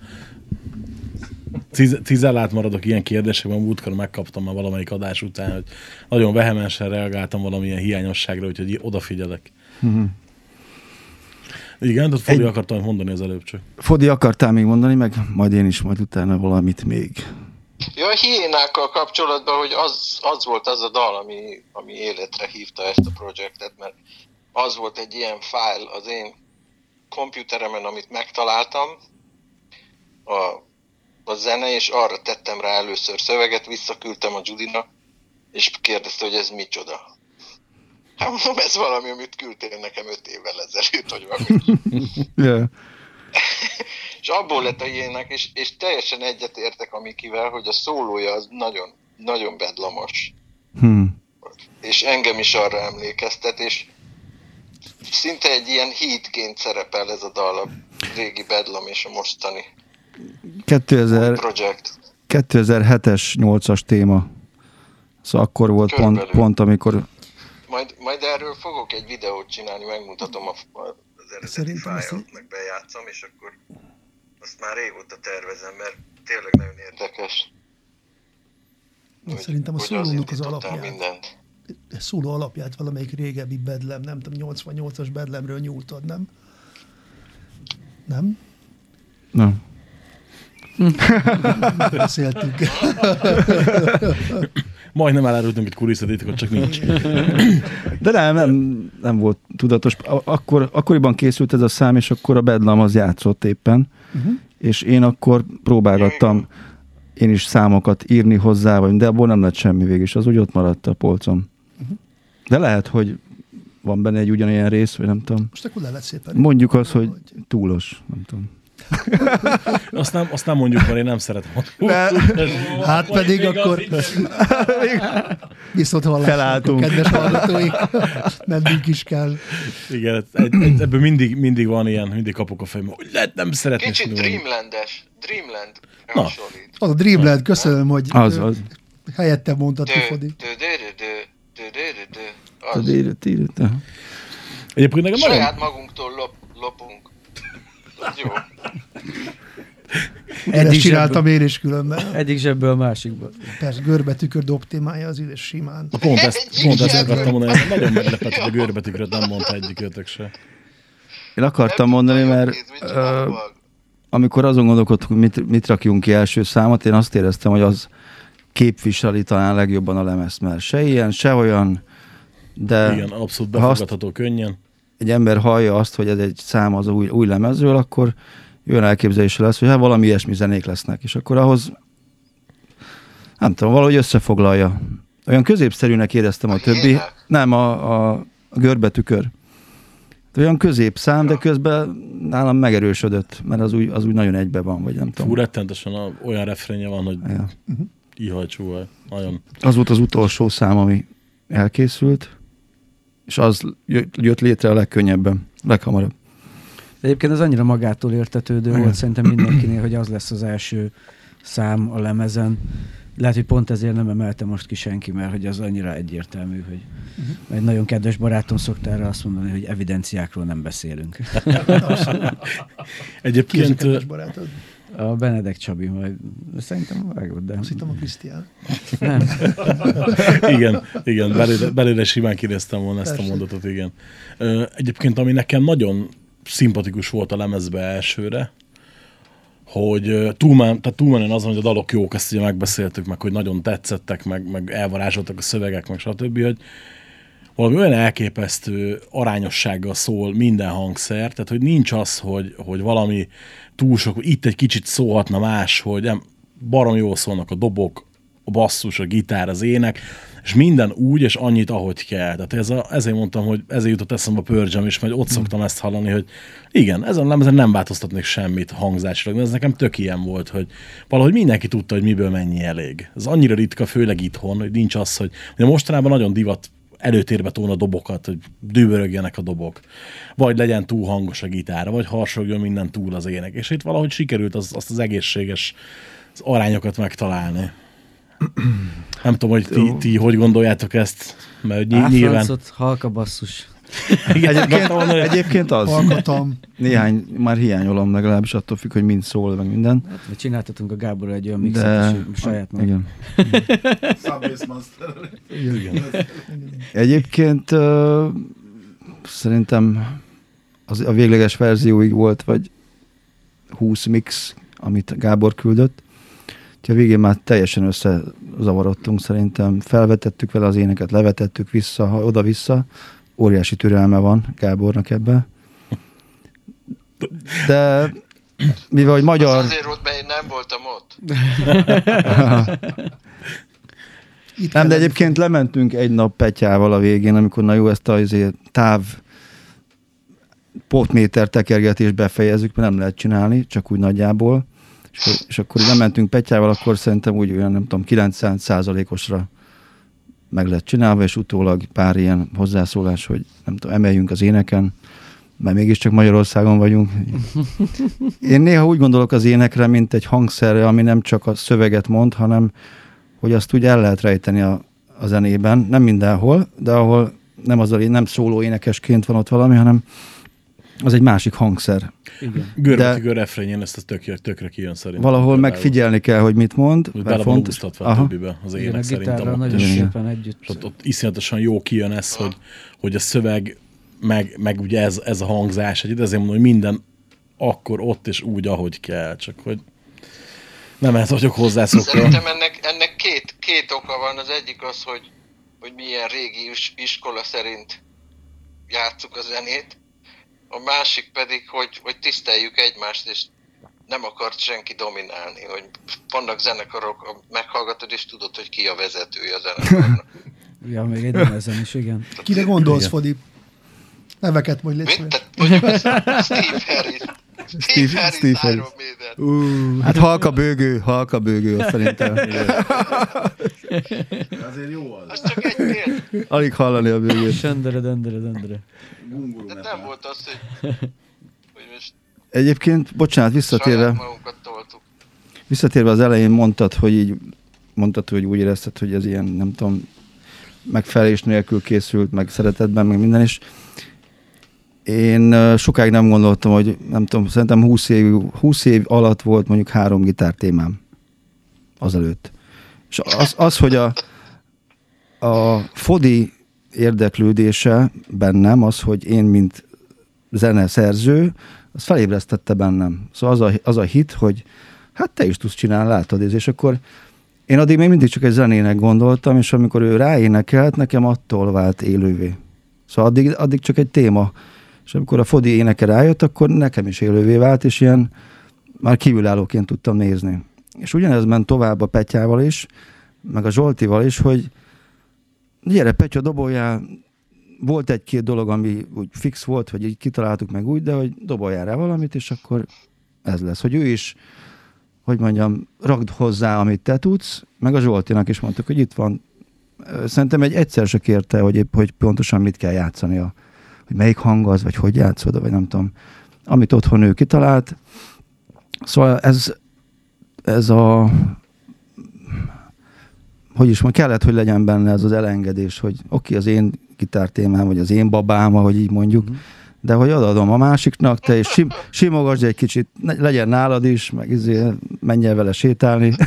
cizellát maradok ilyen kérdésekben. Múltkor megkaptam már valamelyik adás után, hogy nagyon vehemensen reagáltam valamilyen hiányosságra, úgyhogy odafigyelek. Igen, tehát Fodi Egy- akartam mondani az előbb csak. Fodi, akartál még mondani, meg majd én is majd utána valamit még. Ja, a hiénákkal kapcsolatban, hogy az, az volt az a dal, ami, ami életre hívta ezt a projektet, mert az volt egy ilyen fájl az én komputeremen, amit megtaláltam, a, a zene, és arra tettem rá először szöveget, visszaküldtem a Judina, és kérdezte, hogy ez micsoda. Hát mondom, ez valami, amit küldtél nekem öt évvel ezelőtt, hogy valami Yeah. és abból lett a ilyenek, és, és teljesen egyetértek a Mikivel, hogy a szólója az nagyon, nagyon bedlamos. Hmm. És engem is arra emlékeztet, és szinte egy ilyen hídként szerepel ez a dal, a régi bedlam és a mostani 2000, projekt. 2007-es 8-as téma. Szóval akkor volt pont, Körülbelül. pont, amikor Majd, majd erről fogok egy videót csinálni, megmutatom a, a- az eredeti Szerintem ezt így- meg bejátszom, és akkor azt már régóta tervezem, mert tényleg nagyon érdekes. hogy- Szerintem a szólónak az alapját. Mindent. szóló alapját valamelyik régebbi bedlem, nem tudom, 88-as bedlemről nyújtod, nem? Nem? nem. Beszéltünk. Majdnem elárultunk egy kulisszatitkot, csak nincs. De nem, nem, nem volt tudatos. Akkor, akkoriban készült ez a szám, és akkor a Bedlam az játszott éppen, uh-huh. és én akkor próbálgattam én is számokat írni hozzá, vagy, de abból nem lett semmi végig, és az úgy ott maradt a polcom. Uh-huh. De lehet, hogy van benne egy ugyanilyen rész, vagy nem tudom. Most akkor le lett szépen. Mondjuk azt, hogy túlos, nem tudom. Azt nem, azt nem mondjuk, mert én nem szeretem. Hát pedig akkor viszont hallásra, Felálltunk. kedves hallgatóink, mennünk is kell. Igen, egy, egy, ebből mindig, mindig van ilyen, mindig kapok a fejembe, hogy lehet nem szeretni. Kicsit. Dreamlandes, Dreamland Na. Az a Dreamland, köszönöm, hogy Az, az. helyettem mondtad. Az. Egyébként nekem Saját magunktól lop, lopunk. Jó. Ezt csináltam én is különben. Egyik zsebből a másikba. Persze, görbetükör optimálja az üres simán. pont ezt, pont ezt akartam mondani, nagyon meglepett, hogy a görbetükröt nem mondta egyik ötök se. Én akartam mondani, mert ö, amikor azon gondolkodtunk, hogy mit, mit rakjunk ki első számot, én azt éreztem, hogy az képviseli talán legjobban a lemezt, mert se ilyen, se olyan, de Igen, abszolút ha azt befogadható könnyen. egy ember hallja azt, hogy ez egy szám az új, új lemezről, akkor olyan elképzelése lesz, hogy hát valami ilyesmi zenék lesznek, és akkor ahhoz nem tudom, valahogy összefoglalja. Olyan középszerűnek éreztem a A többi, hiénák? nem a, a, a görbetükör. Olyan középszám, de közben nálam megerősödött, mert az úgy, az úgy nagyon egybe van, vagy nem Fú, tudom. rettentesen a, olyan refrénje van, hogy Ja. ihajcsúval. Nagyon. Az volt az utolsó szám, ami elkészült, és az jött, jött létre a legkönnyebben, leghamarabb. De egyébként ez annyira magától értetődő volt szerintem mindenkinél, hogy az lesz az első szám a lemezen. Lehet, hogy pont ezért nem emelte most ki senki, mert hogy az annyira egyértelmű, hogy egy nagyon kedves barátom szokta erre azt mondani, hogy evidenciákról nem beszélünk. Ki az Egyébként a kedves barátod? A Benedek Csabi, majd szerintem vágod, de Azt hittem a Krisztián. nem. igen, igen, belőle, belőle simán kinéztem volna ezt a Persze. mondatot, igen. Egyébként, ami nekem nagyon szimpatikus volt a lemezbe elsőre, hogy túlmen, tehát túlmenően azon, hogy a dalok jók, ezt ugye megbeszéltük, meg hogy nagyon tetszettek, meg, meg elvarázsoltak a szövegek, meg stb., hogy valami olyan elképesztő arányossággal szól minden hangszer, tehát hogy nincs az, hogy, hogy valami túl sok, itt egy kicsit szólhatna más, hogy nem, barom jól szólnak a dobok, a basszus, a gitár, az ének, és minden úgy, és annyit, ahogy kell. Tehát ez a, ezért mondtam, hogy ezért jutott eszembe a Pörgyem is, mert ott szoktam ezt hallani, hogy igen, ezen nem, ezen nem változtatnék semmit hangzásilag, de ez nekem tök ilyen volt, hogy valahogy mindenki tudta, hogy miből mennyi elég. Ez annyira ritka, főleg itthon, hogy nincs az, hogy ugye mostanában nagyon divat előtérbe tolni a dobokat, hogy dübörögjenek a dobok, vagy legyen túl hangos a gitár, vagy harsogjon minden túl az ének. És itt valahogy sikerült az, azt az egészséges az arányokat megtalálni. Nem tudom, hogy ti, ti hogy gondoljátok ezt, mert ny- nyilván... Áfrancot, halka basszus. Igen, Egyébként, mondani, egyébként az. Hallgatom. Néhány, már hiányolom legalábbis attól függ, hogy mind szól, meg minden. Hát, mi csináltatunk a Gábor egy olyan De... mixet, és saját maga. Igen. Egyébként uh, szerintem az, a végleges verzióig volt, vagy 20 mix, amit Gábor küldött. Úgyhogy a végén már teljesen összezavarodtunk szerintem. Felvetettük vele az éneket, levetettük vissza, ha oda-vissza. Óriási türelme van Gábornak ebben. De mivel, hogy Az magyar... azért volt, mert én nem voltam ott. Itt Nem, de egyébként lementünk egy nap Petyával a végén, amikor na jó, ezt a izé, táv potméter tekergetést befejezzük, mert nem lehet csinálni, csak úgy nagyjából. És, és akkor így lementünk Petyával, akkor szerintem úgy olyan, nem tudom, 90 százalékosra meg lett csinálva, és utólag pár ilyen hozzászólás, hogy nem tudom, emeljünk az éneken, mert mégiscsak Magyarországon vagyunk. Én néha úgy gondolok az énekre, mint egy hangszerre, ami nem csak a szöveget mond, hanem hogy azt úgy el lehet rejteni a, a zenében, nem mindenhol, de ahol nem az a, nem szóló énekesként van ott valami, hanem az egy másik hangszer. Igen. Görögtigő refrényen ezt a tökre, tökre kijön szerintem. Valahol megfigyelni kell, hogy mit mond. Hogy mert bele van fontos- úsztatva a többibe az Igen, ének a szerintem. nagyon szépen együtt. Ott, ott iszonyatosan jó kijön ez, hogy, hogy a szöveg, meg, meg ugye ez, ez a hangzás, egy ezért mondom, hogy minden akkor ott és úgy, ahogy kell, csak hogy nem ehhez vagyok hozzászokva. Szerintem ennek, ennek két, két oka van. Az egyik az, hogy, hogy milyen régi is- iskola szerint játsszuk a zenét. A másik pedig, hogy, hogy tiszteljük egymást, és nem akart senki dominálni, hogy vannak zenekarok, meghallgatod, és tudod, hogy ki a vezetője a zenekarnak. Ja, még egy nehezen is, igen. Kire gondolsz, Fodi? Neveket majd légy Mit? Tehát mondjuk az Steve Harris. Steve, Harris, Iron. Maiden. Hát halka bőgő, halka bőgő, azt szerintem. Az csak egy példa. Alig hallani a bőgőt. Söndere, dendere, dendere. De nem volt az, hogy, hogy most Egyébként, bocsánat, visszatérve, visszatérve az elején mondtad, hogy így mondtad, hogy úgy érezted, hogy ez ilyen, nem tudom, megfelelés nélkül készült, meg szeretetben, meg minden is. Én sokáig nem gondoltam, hogy nem tudom, szerintem 20 év, 20 év alatt volt mondjuk három gitár témám azelőtt. És az, az hogy a, a Fodi érdeklődése bennem, az, hogy én, mint zeneszerző, az felébresztette bennem. Szóval az a, az a hit, hogy hát te is tudsz csinálni, látod, ez, és akkor én addig még mindig csak egy zenének gondoltam, és amikor ő ráénekelt, nekem attól vált élővé. Szóval addig, addig csak egy téma. És amikor a Fodi éneke rájött, akkor nekem is élővé vált, és ilyen már kívülállóként tudtam nézni. És ugyanez ment tovább a Petyával is, meg a Zsoltival is, hogy gyere, Petya, doboljál, volt egy-két dolog, ami úgy fix volt, hogy így kitaláltuk meg úgy, de hogy doboljál rá valamit, és akkor ez lesz. Hogy ő is, hogy mondjam, ragd hozzá, amit te tudsz, meg a Zsoltinak is mondtuk, hogy itt van. Szerintem egy egyszer se kérte, hogy, épp, hogy pontosan mit kell játszania, hogy melyik hang az, vagy hogy játszod, vagy nem tudom. Amit otthon ő kitalált. Szóval ez, ez a hogy is mondjam, kellett, hogy legyen benne ez az elengedés, hogy oké, az én gitártémám, vagy az én babám, ahogy így mondjuk, de hogy odaadom a másiknak, te is sim, simogasd egy kicsit, legyen nálad is, meg izé, menj el vele sétálni.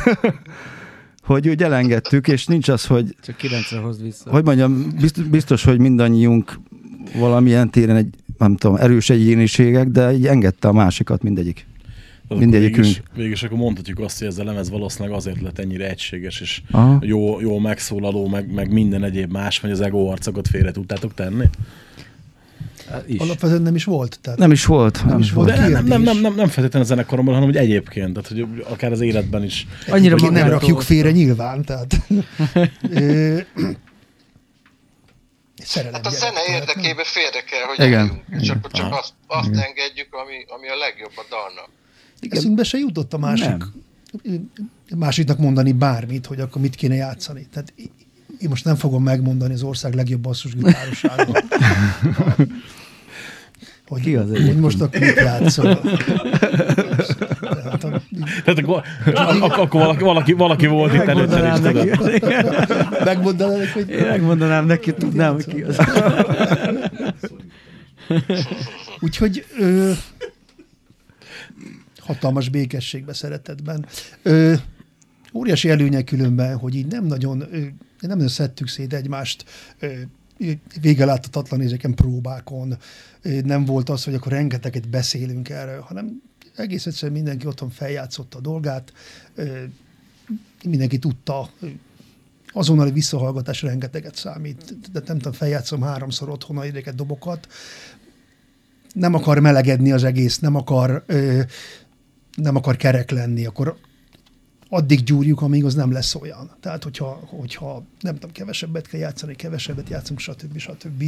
hogy úgy elengedtük, és nincs az, hogy, Csak kilencre hozd vissza. hogy mondjam, biztos, biztos, hogy mindannyiunk valamilyen téren egy, nem tudom, erős egyéniségek, de így engedte a másikat mindegyik. akkor Mindegyikünk. Végig, végig is akkor mondhatjuk azt, hogy ez a lemez valószínűleg azért lett ennyire egységes, és Aha. jó, jó megszólaló, meg, meg minden egyéb más, hogy az ego arcokat félre tudtátok tenni? Is. Alapvetően nem is volt. Tehát Nem is volt. Nem, is is volt. volt. De nem, nem, nem, nem, nem feltétlenül a zenekaromban, hanem hogy egyébként, tehát hogy akár az életben is. Annyira Egyébként nem rakjuk félre nyilván, tehát... Szerelem Hát a gyerek, zene nem- érdekében félre kell, hogy Igen. és akkor csak Aha. azt, azt engedjük, ami, ami a legjobb a dalnak. Eszünkbe se jutott a másik, Nem. másiknak mondani bármit, hogy akkor mit kéne játszani. Tehát én- most nem fogom megmondani az ország legjobb basszusgitárosáról. hogy, Ki az hogy most akkor mit játszol. Tehát a, Tehát akkor, ak- akkor valaki, valaki, valaki volt itt előtte is, tudod. neki, megmondanám, neki, hogy én megmondanám neki, tudnám, hogy ki az. Úgyhogy ö, hatalmas békességbe, szeretetben. Ö, óriási előnye különben, hogy így nem nagyon, ö, nem nagyon szedtük szét egymást ö, végeláthatatlan ezeken próbákon. Ö, nem volt az, hogy akkor rengeteget beszélünk erről, hanem egész egyszerűen mindenki otthon feljátszotta a dolgát, mindenki tudta, azonnali visszahallgatás rengeteget számít. De nem tudom, feljátszom háromszor otthon a ideket dobokat, nem akar melegedni az egész, nem akar, nem akar kerek lenni, akkor addig gyúrjuk, amíg az nem lesz olyan. Tehát, hogyha, hogyha nem tudom, kevesebbet kell játszani, kevesebbet játszunk, stb. stb.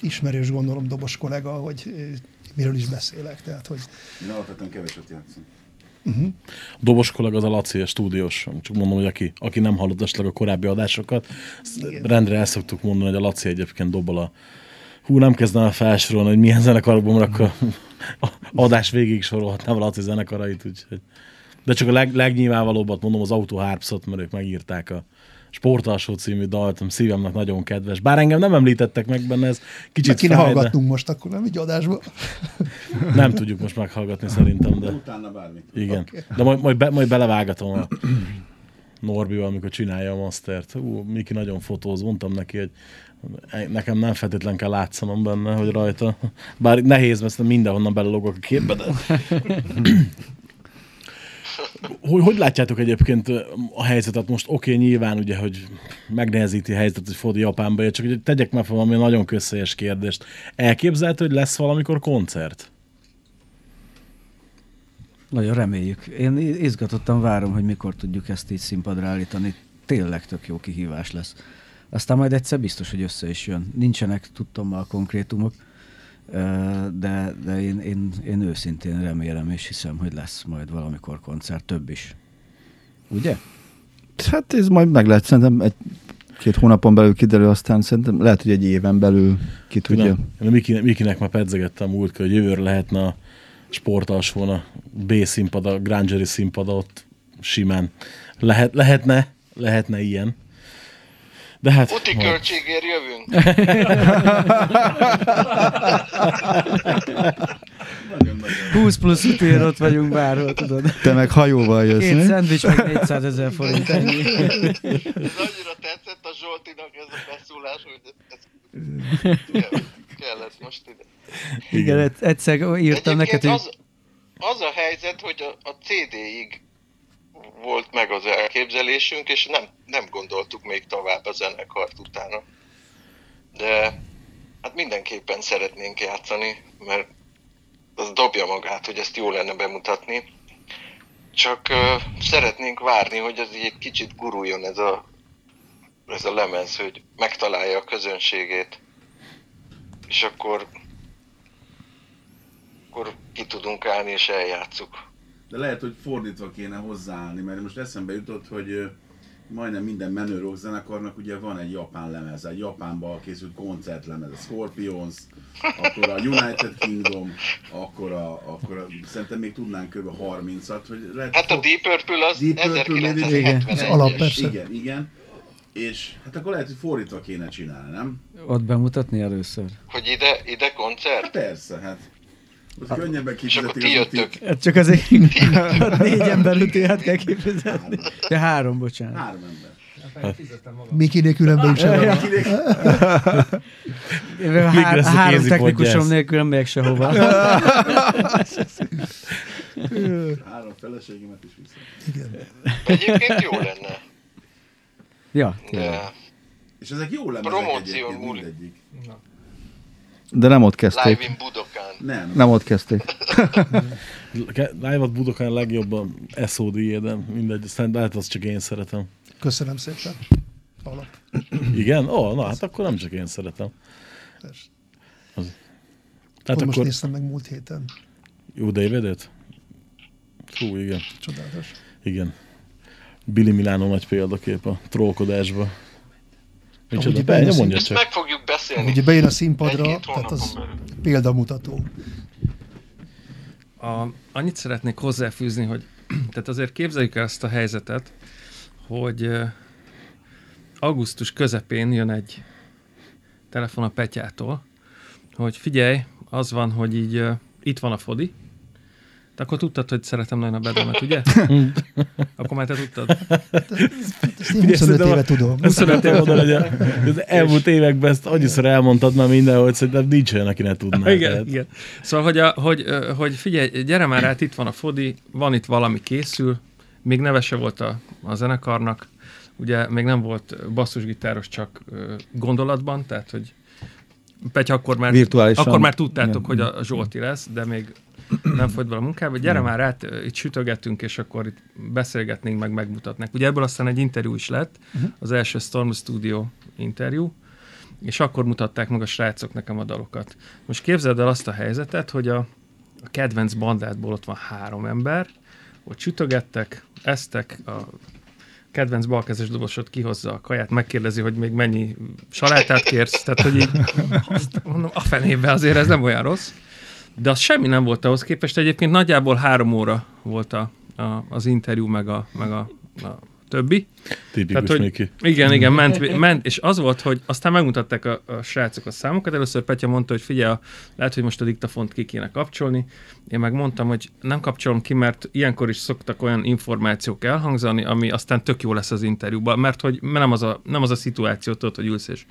Ismerős gondolom dobos kollega, hogy miről is beszélek. Tehát, hogy Én alapvetően keveset játszom. A dobos kollega az a Laci, a stúdiós. Csak mondom, hogy aki, aki nem hallott esetleg a korábbi adásokat, rendre el szoktuk mondani, hogy a Laci egyébként dobol a Hú, nem kezdem el felsorolni, hogy milyen zenekarokban, mert akkor a adás végig sorolhatnám a Laci zenekarait, úgyhogy. De csak a leg, legnyilvánvalóbbat mondom az Auto Harpsot, mert ők megírták a Sportalsó című dalt, szívemnek nagyon kedves. Bár engem nem említettek meg benne, ez meg kicsit kéne fáj, de hallgatnunk most, akkor nem így adásban. nem tudjuk most meghallgatni szerintem, de... Utána bármit. Igen. Okay. De majd, majd, be, majd belevágatom a Norbival, amikor csinálja a mastert. Ú, Miki nagyon fotóz, mondtam neki, hogy nekem nem feltétlen kell látszanom benne, hogy rajta. Bár nehéz, mert mindenhonnan belelogok a képbe, de... hogy, hogy látjátok egyébként a helyzetet most? Oké, okay, nyilván ugye, hogy megnehezíti a helyzetet, hogy Fodi Japánba jön, csak hogy tegyek meg fel valami nagyon közhelyes kérdést. Elképzelhető, hogy lesz valamikor koncert? Nagyon reméljük. Én izgatottan várom, hogy mikor tudjuk ezt így színpadra állítani. Tényleg tök jó kihívás lesz. Aztán majd egyszer biztos, hogy össze is jön. Nincsenek tudtommal konkrétumok, ö, de, de én, én, én őszintén remélem és hiszem, hogy lesz majd valamikor koncert, több is. Ugye? Hát ez majd meg lehet, szerintem egy két hónapon belül kiderül, aztán szerintem lehet, hogy egy éven belül ki tudja. Tudom, én a Miki, Mikinek már pedzegettem múlt, hogy jövőre lehetne a sportalsón a B színpad, a Grangeri színpad ott simán. Lehet, lehetne, lehetne ilyen. De hát... Uti majd- költségért jövünk. 20 plusz utér ott vagyunk bárhol, tudod. Te meg hajóval jössz, Két szendvics, meg 400 ezer forint. Ennyi. Ez annyira tetszett a Zsoltinak ez a beszólás, hogy ez, kell- kellett most ide. Igen, egyszer írtam neked, hogy az, az a helyzet, hogy a, a CD-ig volt meg az elképzelésünk, és nem, nem gondoltuk még tovább a zenekart utána. De hát mindenképpen szeretnénk játszani, mert az dobja magát, hogy ezt jó lenne bemutatni. Csak uh, szeretnénk várni, hogy ez így egy kicsit guruljon ez a, ez a lemez, hogy megtalálja a közönségét. És akkor akkor ki tudunk állni és eljátszuk. De lehet, hogy fordítva kéne hozzáállni, mert most eszembe jutott, hogy majdnem minden menő rock zenekarnak ugye van egy japán lemez, egy Japánban készült koncertlemez, a Scorpions, akkor a United Kingdom, akkor a, akkor a szerintem még tudnánk kb. 30-at, hogy lehet, Hát a Deep Purple az Deep Purple, 1971-es. az alap, persze. Igen, igen. És hát akkor lehet, hogy fordítva kéne csinálni, nem? ott bemutatni először. Hogy ide, ide Hát koncert? persze, hát. Az könnyebben És akkor kifizetik ti az jöttök. Hát csak azért négy ember ütőját kell kifizetni. De három, bocsánat. Három ember. Mikinél különben is Ja, sem ja. van. Én Még há- lesz a három technikusom nélkül nem megyek sehova. Három feleségemet is viszont. Egyébként jó lenne. Ja, tényleg. De És ezek jó lemezek Promóció egyébként múlik. mindegyik. De nem ott kezdték. Live in Budokán. Nem. Nem ott kezdték. Live-at Budokán legjobb a SOD, de mindegy, aztán lehet az csak én szeretem. Köszönöm szépen. Alap. Igen? Ó, na hát akkor nem csak én szeretem. Persze. Tehát Pont most akkor néztem meg múlt héten. jó Davidet? Hú, igen. Csodálatos. Igen. Billy Milano nagy példakép a trollkodásba. Micsoda? Be, mondja csak. meg fogjuk beszélni. Ugye bejön a színpadra, tehát az belül. példamutató. A, annyit szeretnék hozzáfűzni, hogy tehát azért képzeljük el ezt a helyzetet, hogy augusztus közepén jön egy telefon a Petyától, hogy figyelj, az van, hogy így itt van a Fodi, de akkor tudtad, hogy szeretem nagyon a bedemet, ugye? akkor már te tudtad. Ezt én Figyelj, 25 szerintem éve tudom. 25 év oda, hogy az elmúlt években ezt annyiszor elmondtad már minden, hogy szerintem nincs olyan, aki ne tudná. igen, tehát. igen. Szóval, hogy, a, hogy, hogy figyelj, gyere már át, itt van a Fodi, van itt valami készül, még neve se volt a, a zenekarnak, ugye még nem volt basszusgitáros csak gondolatban, tehát, hogy Petya, akkor már, Virtuálisan. akkor már tudtátok, Igen. hogy a, a Zsolti lesz, de még nem folyt bele a munkába. Gyere már át, itt sütögettünk, és akkor itt beszélgetnénk, meg megmutatnánk. Ugye ebből aztán egy interjú is lett, az első Storm Studio interjú, és akkor mutatták meg a srácok nekem a dalokat. Most képzeld el azt a helyzetet, hogy a, a kedvenc bandádból ott van három ember, ott sütögettek, eztek, a kedvenc balkezes dobosod kihozza a kaját, megkérdezi, hogy még mennyi salátát kérsz, tehát hogy így azt mondom, a fenébe azért ez nem olyan rossz. De az semmi nem volt ahhoz képest, egyébként nagyjából három óra volt a, a, az interjú, meg a, meg a, a többi. Tipikus Tehát, hogy- Miki. Igen, igen, ment, ment, és az volt, hogy aztán megmutatták a, a srácok a számokat. Először Petya mondta, hogy figyelj, a- lehet, hogy most a diktafont ki kéne kapcsolni. Én meg mondtam, hogy nem kapcsolom ki, mert ilyenkor is szoktak olyan információk elhangzani, ami aztán tök jó lesz az interjúban, mert hogy nem az a, nem az a szituáció, tudod, hogy ülsz és,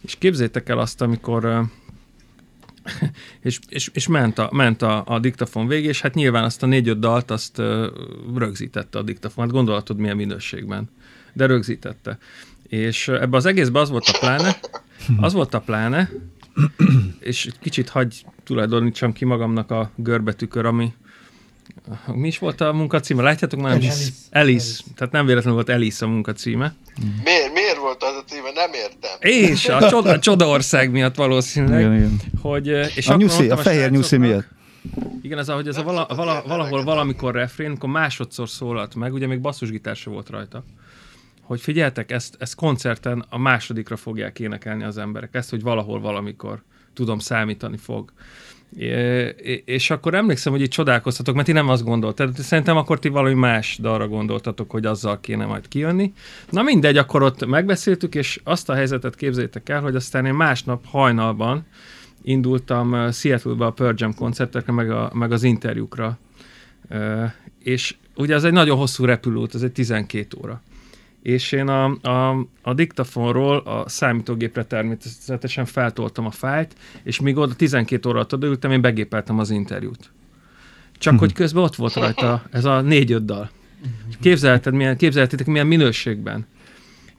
és képzétek el azt, amikor és, és, és ment, a, ment a, a diktafon végé, és hát nyilván azt a négy-öt dalt azt ö, rögzítette a diktafon. Hát gondolhatod milyen minőségben. De rögzítette. És ebbe az egészben az volt a pláne, az volt a pláne, és egy kicsit hagy tulajdonítsam ki magamnak a görbetükör, ami mi is volt a munkacíme? Látjátok már? Alice. Alice. Alice. Tehát nem véletlenül volt Alice a munkacíme. Miért volt az a címe? Nem értem. És a csoda, a csoda ország miatt valószínűleg. Igen, igen. Hogy, eh, és A, nyuszi, a mondtam fehér nyuszi miatt. Igen, ez a, hogy ez a vala, vala, valahol valamikor refrén, amikor másodszor szólalt meg, ugye még basszusgitár se volt rajta, hogy figyeltek, ezt, ezt koncerten a másodikra fogják énekelni az emberek. Ezt, hogy valahol valamikor tudom számítani fog. És akkor emlékszem, hogy itt csodálkoztatok, mert ti nem azt gondoltatok. Szerintem akkor ti valami más dalra gondoltatok, hogy azzal kéne majd kijönni. Na mindegy, akkor ott megbeszéltük, és azt a helyzetet képzeljétek el, hogy aztán én másnap hajnalban indultam Seattle-be a Pearl Jam koncertekre, meg, a, meg az interjúkra. És ugye ez egy nagyon hosszú repülőt, ez egy 12 óra. És én a, a, a diktafonról a számítógépre természetesen feltoltam a fájlt, és míg oda 12 óra alatt odaültem, én begépeltem az interjút. Csak hogy közben ott volt rajta ez a négy-öt dal. Képzelheted, milyen, képzelhetitek, milyen minőségben.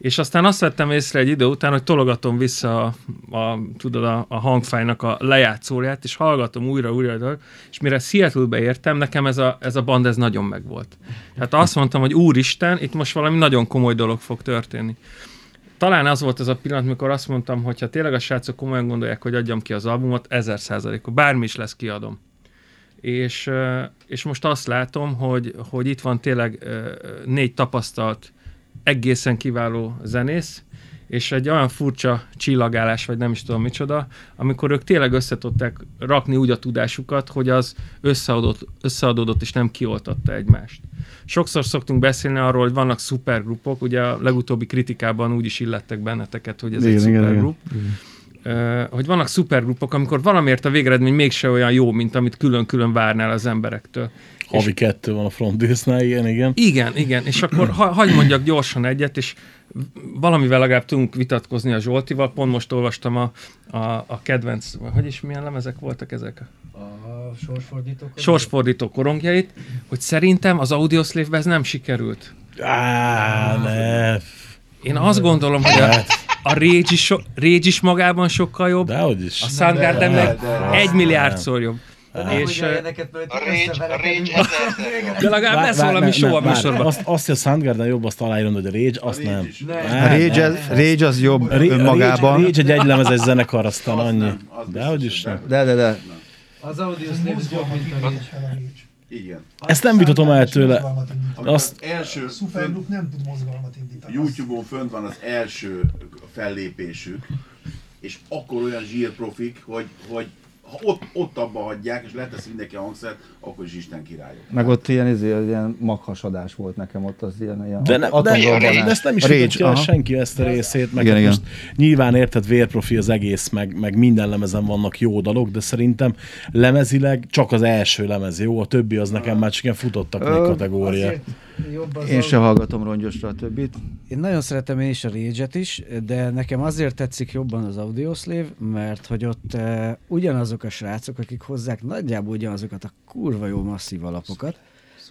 És aztán azt vettem észre egy idő után, hogy tologatom vissza a, a, tudod, a, a hangfájnak a lejátszóját, és hallgatom újra, újra, újra, és mire Seattle-be értem, nekem ez a, ez a band, ez nagyon megvolt. Tehát azt mondtam, hogy úristen, itt most valami nagyon komoly dolog fog történni. Talán az volt ez a pillanat, mikor azt mondtam, hogy ha tényleg a srácok komolyan gondolják, hogy adjam ki az albumot, ezer százalékot, bármi is lesz, kiadom. És, és most azt látom, hogy, hogy itt van tényleg négy tapasztalt, egészen kiváló zenész, és egy olyan furcsa csillagálás, vagy nem is tudom micsoda, amikor ők tényleg össze tudták rakni úgy a tudásukat, hogy az összeadott, összeadódott és nem kioltatta egymást. Sokszor szoktunk beszélni arról, hogy vannak szupergrupok, ugye a legutóbbi kritikában úgy is illettek benneteket, hogy ez Igen, egy igen, szupergrup. Hogy vannak szupergrupok, amikor valamiért a végeredmény mégse olyan jó, mint amit külön-külön várnál az emberektől. Havi kettő van a frontdisznál, igen, igen. Igen, igen, és akkor ha, hagyd mondjak gyorsan egyet, és valamivel legalább tudunk vitatkozni a Zsoltival. Pont most olvastam a, a, a kedvenc, hogy is milyen lemezek voltak ezek? A sorsfordítók. Sorsfordító korongjait, hogy szerintem az Audioslave-be ez nem sikerült. Á, ne. Én azt gondolom, hogy a, a Rage is, so, Rage is magában sokkal jobb, Dehogy is. a Soundgarden meg de- de- egy milliárdszor jobb. És És, a A Rage, a Rage de legalább ne szól a mi show a műsorban. Azt, azt, hogy a Soundgarden jobb, azt aláírom, hogy a Rage, azt Rage nem. is. A Nem, Rage, nem. az- Rage az jobb A Ra- a Rage, önmagában. Rage egy egylemez, egy zenekar, aztán Az annyi. nem, az Dehogy biztos, is hogy nem. De, de, de. Az Audio Slave az jobb, mint a Rage. Igen. Ezt nem vitatom el tőle. Azt- az első fönt, Supergroup nem tud mozgalmat indítani. YouTube-on fönt van az első fellépésük, és akkor olyan zsírprofik, hogy, hogy ha ott, ott abba hagyják, és letesz mindenki a hangszert, akkor is Isten királyok. Meg ott ilyen, izé, az ilyen maghasadás volt nekem ott, az ilyen, ilyen De, ne, de, de ezt nem is tudja senki ezt a részét, meg Igen, igen. most nyilván érted, vérprofi az egész, meg, meg minden lemezen vannak jó dalok, de szerintem lemezileg csak az első lemez jó, a többi az nekem már csak ilyen futottak kategória. Azért jobb az Én se hallgatom rongyosra a többit. Én nagyon szeretem én is a Rage-et is, de nekem azért tetszik jobban az Audioslave, mert hogy ott uh, ugyanazok a srácok, akik hozzák nagyjából ugyanazokat a kurva jó masszív alapokat,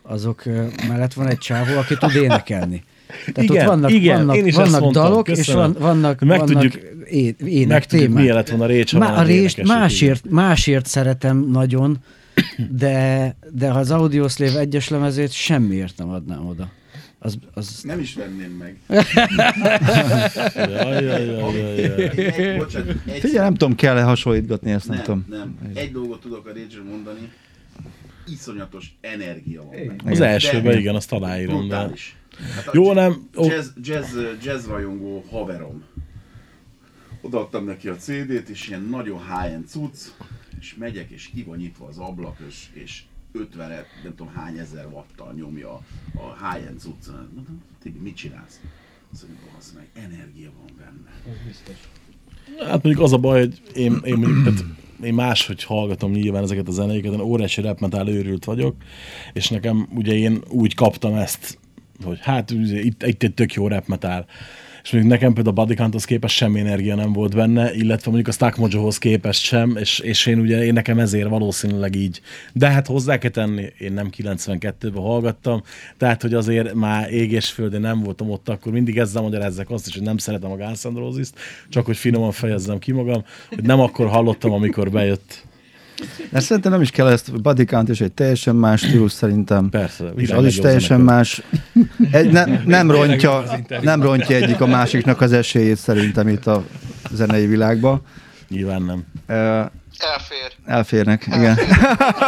azok uh, mellett van egy csávó, aki tud énekelni. Tehát Igen, ott vannak, igen, vannak, én is vannak mondtam, dalok, és köszönöm. van, vannak, Meg vannak tudjuk- ének Meg tudjuk, témák. milyen lett volna a Rage, ha Má, van a igen. másért, másért szeretem nagyon, de, de ha az Audioslave egyes lemezét semmiért nem adnám oda. Az, az Nem is venném meg. Jaj, jaj, jaj, bocsánat, egy Figyelj, nem tudom, kell-e hasonlítgatni ezt, nem, nem, tudom. nem. Egy dolgot tudok a rage mondani, iszonyatos energia van benne. Az elsőben igen, azt aláírom, de... Hát Jó, nem? Jazz, jazz, jazz rajongó haverom. Odaadtam neki a CD-t, és ilyen nagyon high-end cucc, és megyek, és ki van nyitva az ablak, és, és 50 nem tudom hány ezer watttal nyomja a high-end cuccon. Mondom, Tibi, mit csinálsz? Azt mondja, az meg, energia van benne. Hát mondjuk az a baj, hogy én, én, mondjuk, tehát én máshogy hallgatom nyilván ezeket a zenéket, én óriási rap metal őrült vagyok, és nekem ugye én úgy kaptam ezt, hogy hát itt egy tök jó rap metal. És mondjuk nekem például a Body Counthoz képest semmi energia nem volt benne, illetve mondjuk a Stack Mojohoz képest sem, és, és én ugye én nekem ezért valószínűleg így. De hát hozzá kell tenni, én nem 92-ben hallgattam, tehát hogy azért már ég és nem voltam ott, akkor mindig ezzel magyarázzak azt is, hogy nem szeretem a Guns csak hogy finoman fejezzem ki magam, hogy nem akkor hallottam, amikor bejött. De szerintem nem is kell ezt, Body Count is egy teljesen más stílus szerintem. Persze, És az is teljesen más. Egy, ne, nem, rontja, nem rontja egyik a másiknak az esélyét szerintem itt a zenei világban. Nyilván nem. Ö, Elfér. Elférnek, igen.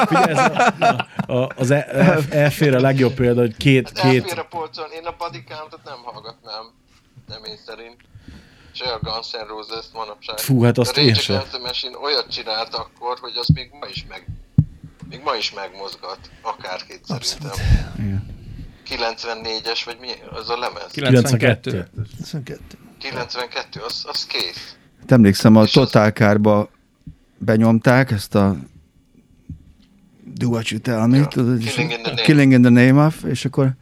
Figyelj, ez a, a, az el- elfér a legjobb példa, hogy két, Hát elfér két, a polcon, én a Body Countot nem hallgatnám. Nem én szerint. Se a Guns N' Roses manapság. Fú, hát azt a én sem. The Machine olyat csinált akkor, hogy az még ma is meg még ma is megmozgat, akárkit szerintem. 94-es, vagy mi? Az a lemez? 92. 92. 92, az, az kész. Hát emlékszem, a És az- Total Car-ba benyomták ezt a Do What You Tell Me, Ja, tudod, és- Killing in the Name. Killing in the Name of, és akkor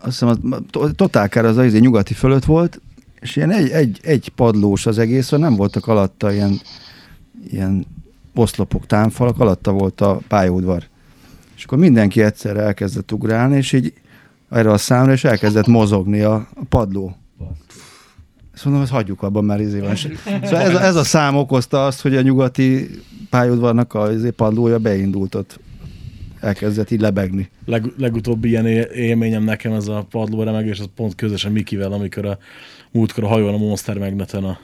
azt hiszem, a to- Total Car az az izé nyugati fölött volt, és ilyen egy, egy, egy padlós az egész, nem voltak alatta ilyen, ilyen oszlopok, támfalak, alatta volt a pályaudvar. És akkor mindenki egyszerre elkezdett ugrálni, és így erre a számra, és elkezdett mozogni a, a padló. Ezt mondom, hogy hagyjuk abban már izében. Szóval ez a, ez a szám okozta azt, hogy a nyugati pályaudvarnak a izé padlója beindult ott. Elkezdett így lebegni. leg, legutóbbi ilyen él- élményem nekem ez a padló remegés, az pont közösen Mikivel, amikor a múltkor a hajón a Monster Magneten a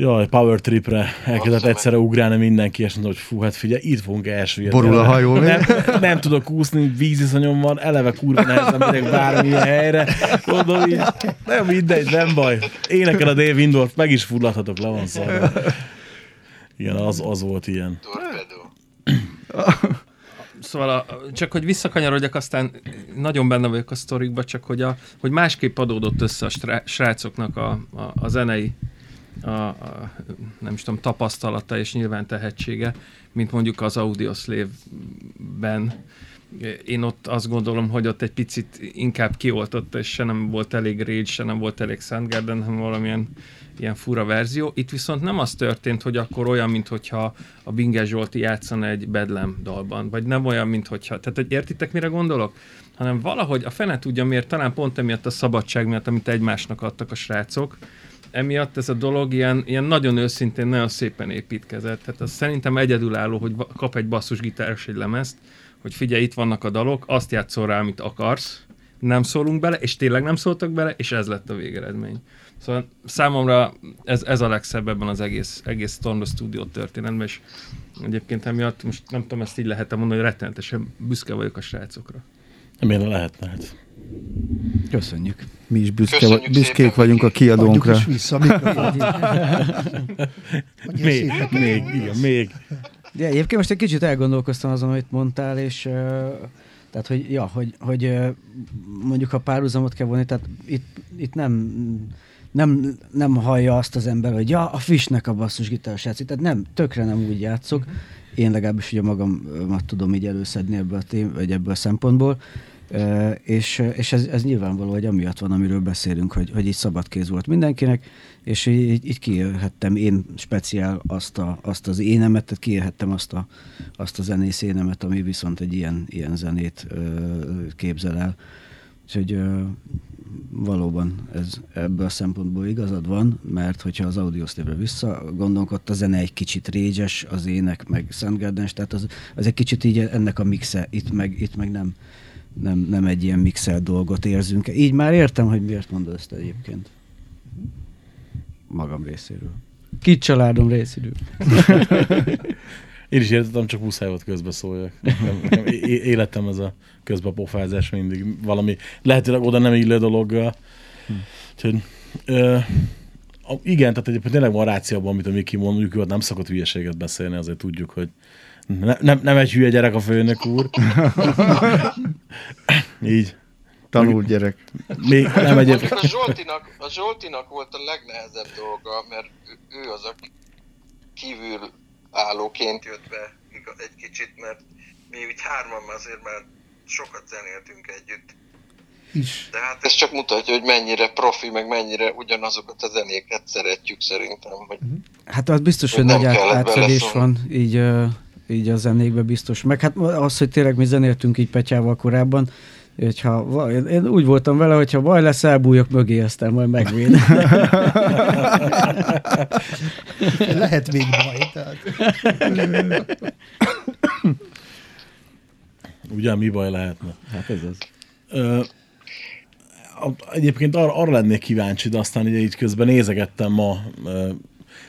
Jaj, Power Tripre elkezdett egyszerre ugrálni mindenki, és mondta, hogy fú, hát figyelj, itt fogunk elsüllyedni. Borul a hajó, mi? Nem, nem tudok úszni, víziszonyom van, eleve kurva nehezen megyek bármilyen helyre. Mondom így, nem mindegy, nem baj. Énekel a Dave Windorf, meg is fulladhatok, le van szarva. Igen, az, az volt ilyen. Torpedo. Szóval a, csak hogy visszakanyarodjak, aztán nagyon benne vagyok a sztorikba, csak hogy, a, hogy másképp adódott össze a strá- srácoknak a, a, a zenei a, a, nem is tudom, tapasztalata és nyilván tehetsége, mint mondjuk az Audioslave-ben. Én ott azt gondolom, hogy ott egy picit inkább kioltott, és se nem volt elég Rage, se nem volt elég Soundgarden, hanem valamilyen ilyen fura verzió. Itt viszont nem az történt, hogy akkor olyan, mintha a Binge Zsolti játszana egy Bedlam dalban, vagy nem olyan, mintha... Tehát, hogy értitek, mire gondolok? Hanem valahogy a fene tudja miért, talán pont emiatt a szabadság miatt, amit egymásnak adtak a srácok, emiatt ez a dolog ilyen, ilyen nagyon őszintén, nagyon szépen építkezett. Tehát az szerintem egyedülálló, hogy kap egy basszusgitáros egy lemezt, hogy figyelj, itt vannak a dalok, azt játszol rá, amit akarsz, nem szólunk bele, és tényleg nem szóltak bele, és ez lett a végeredmény. Szóval számomra ez, ez a legszebb ebben az egész, egész Storm Studio történetben, és egyébként emiatt most nem tudom, ezt így lehet mondani, hogy rettenetesen büszke vagyok a srácokra. Miért lehetne? Hát. Köszönjük. Mi is büszke, Köszönjük büszkék szépen. vagyunk a Adjuk kiadónkra. is vissza Még, még, mondani. igen, még. De egyébként most egy kicsit elgondolkoztam azon, amit mondtál, és uh, tehát, hogy, ja, hogy, hogy uh, mondjuk ha párhuzamot kell vonni, tehát itt, itt nem, nem, nem hallja azt az ember, hogy ja, a Fishnek a basszusgitáros játszik, tehát nem, tökre nem úgy játszok. Én legalábbis ugye magamat tudom így előszedni ebből a, tém- vagy ebből a szempontból. Uh, és és ez, ez nyilvánvaló, hogy amiatt van, amiről beszélünk, hogy, hogy így szabad kéz volt mindenkinek, és így, így kiélhettem én speciál azt, a, azt az énemet, tehát kiélhettem azt a, azt a zenész énemet, ami viszont egy ilyen, ilyen zenét ö, képzel el. Úgyhogy ö, valóban ez ebből a szempontból igazad van, mert hogyha az audiosztévre visszagondolunk, a zene egy kicsit régyes, az ének meg Soundgarden, tehát az, az egy kicsit így ennek a mixe, itt meg, itt meg nem, nem, nem egy ilyen mixel dolgot érzünk. Így már értem, hogy miért mondod ezt egyébként. Magam részéről. Kit családom részéről. Én is értettem, csak muszáj volt közbeszóljak. Életem ez a közbepofázás mindig valami, lehetőleg oda nem illő dologgal. Úgyhogy, ö, igen, tehát egyébként tényleg van ráció abban, amit a Miki mond, mondjuk ő ott nem szokott hülyeséget beszélni, azért tudjuk, hogy ne, nem, nem egy hülye gyerek a főnök úr. Így. Tanult gyerek. Még nem egyébként. a Zsoltinak, a Zsoltinak volt a legnehezebb dolga, mert ő, az, aki kívül állóként jött be egy kicsit, mert mi úgy hárman azért már sokat zenéltünk együtt. Is. De hát ez csak mutatja, hogy mennyire profi, meg mennyire ugyanazokat a zenéket szeretjük szerintem. Hogy Hát az biztos, hogy Hogy nagy átfedés van így, így a zenékben biztos. Meg hát az, hogy tényleg mi zenéltünk így Petyával korábban, hogyha én- én úgy voltam vele, hogyha baj lesz, elbújok mögé, aztán majd megvéd. Lehet még baj. Tehát. Ugyan mi baj lehetne? hát ez az. Ö, egyébként arra, arra lennék kíváncsi, de aztán ugye így közben nézegettem ma, ö,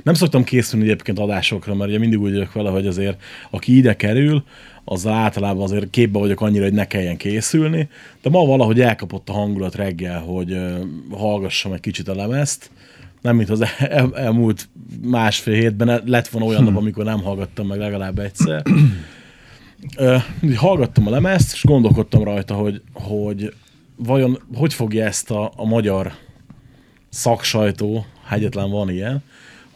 nem szoktam készülni egyébként adásokra, mert ugye mindig úgy vagyok vele, hogy azért aki ide kerül, azzal általában azért képbe vagyok annyira, hogy ne kelljen készülni, de ma valahogy elkapott a hangulat reggel, hogy hallgassam egy kicsit a lemezt, nem mint az el, elmúlt másfél hétben, lett volna olyan nap, amikor nem hallgattam meg legalább egyszer. Ö, hallgattam a lemezt, és gondolkodtam rajta, hogy, hogy vajon hogy fogja ezt a, a magyar szaksajtó, ha egyetlen van ilyen,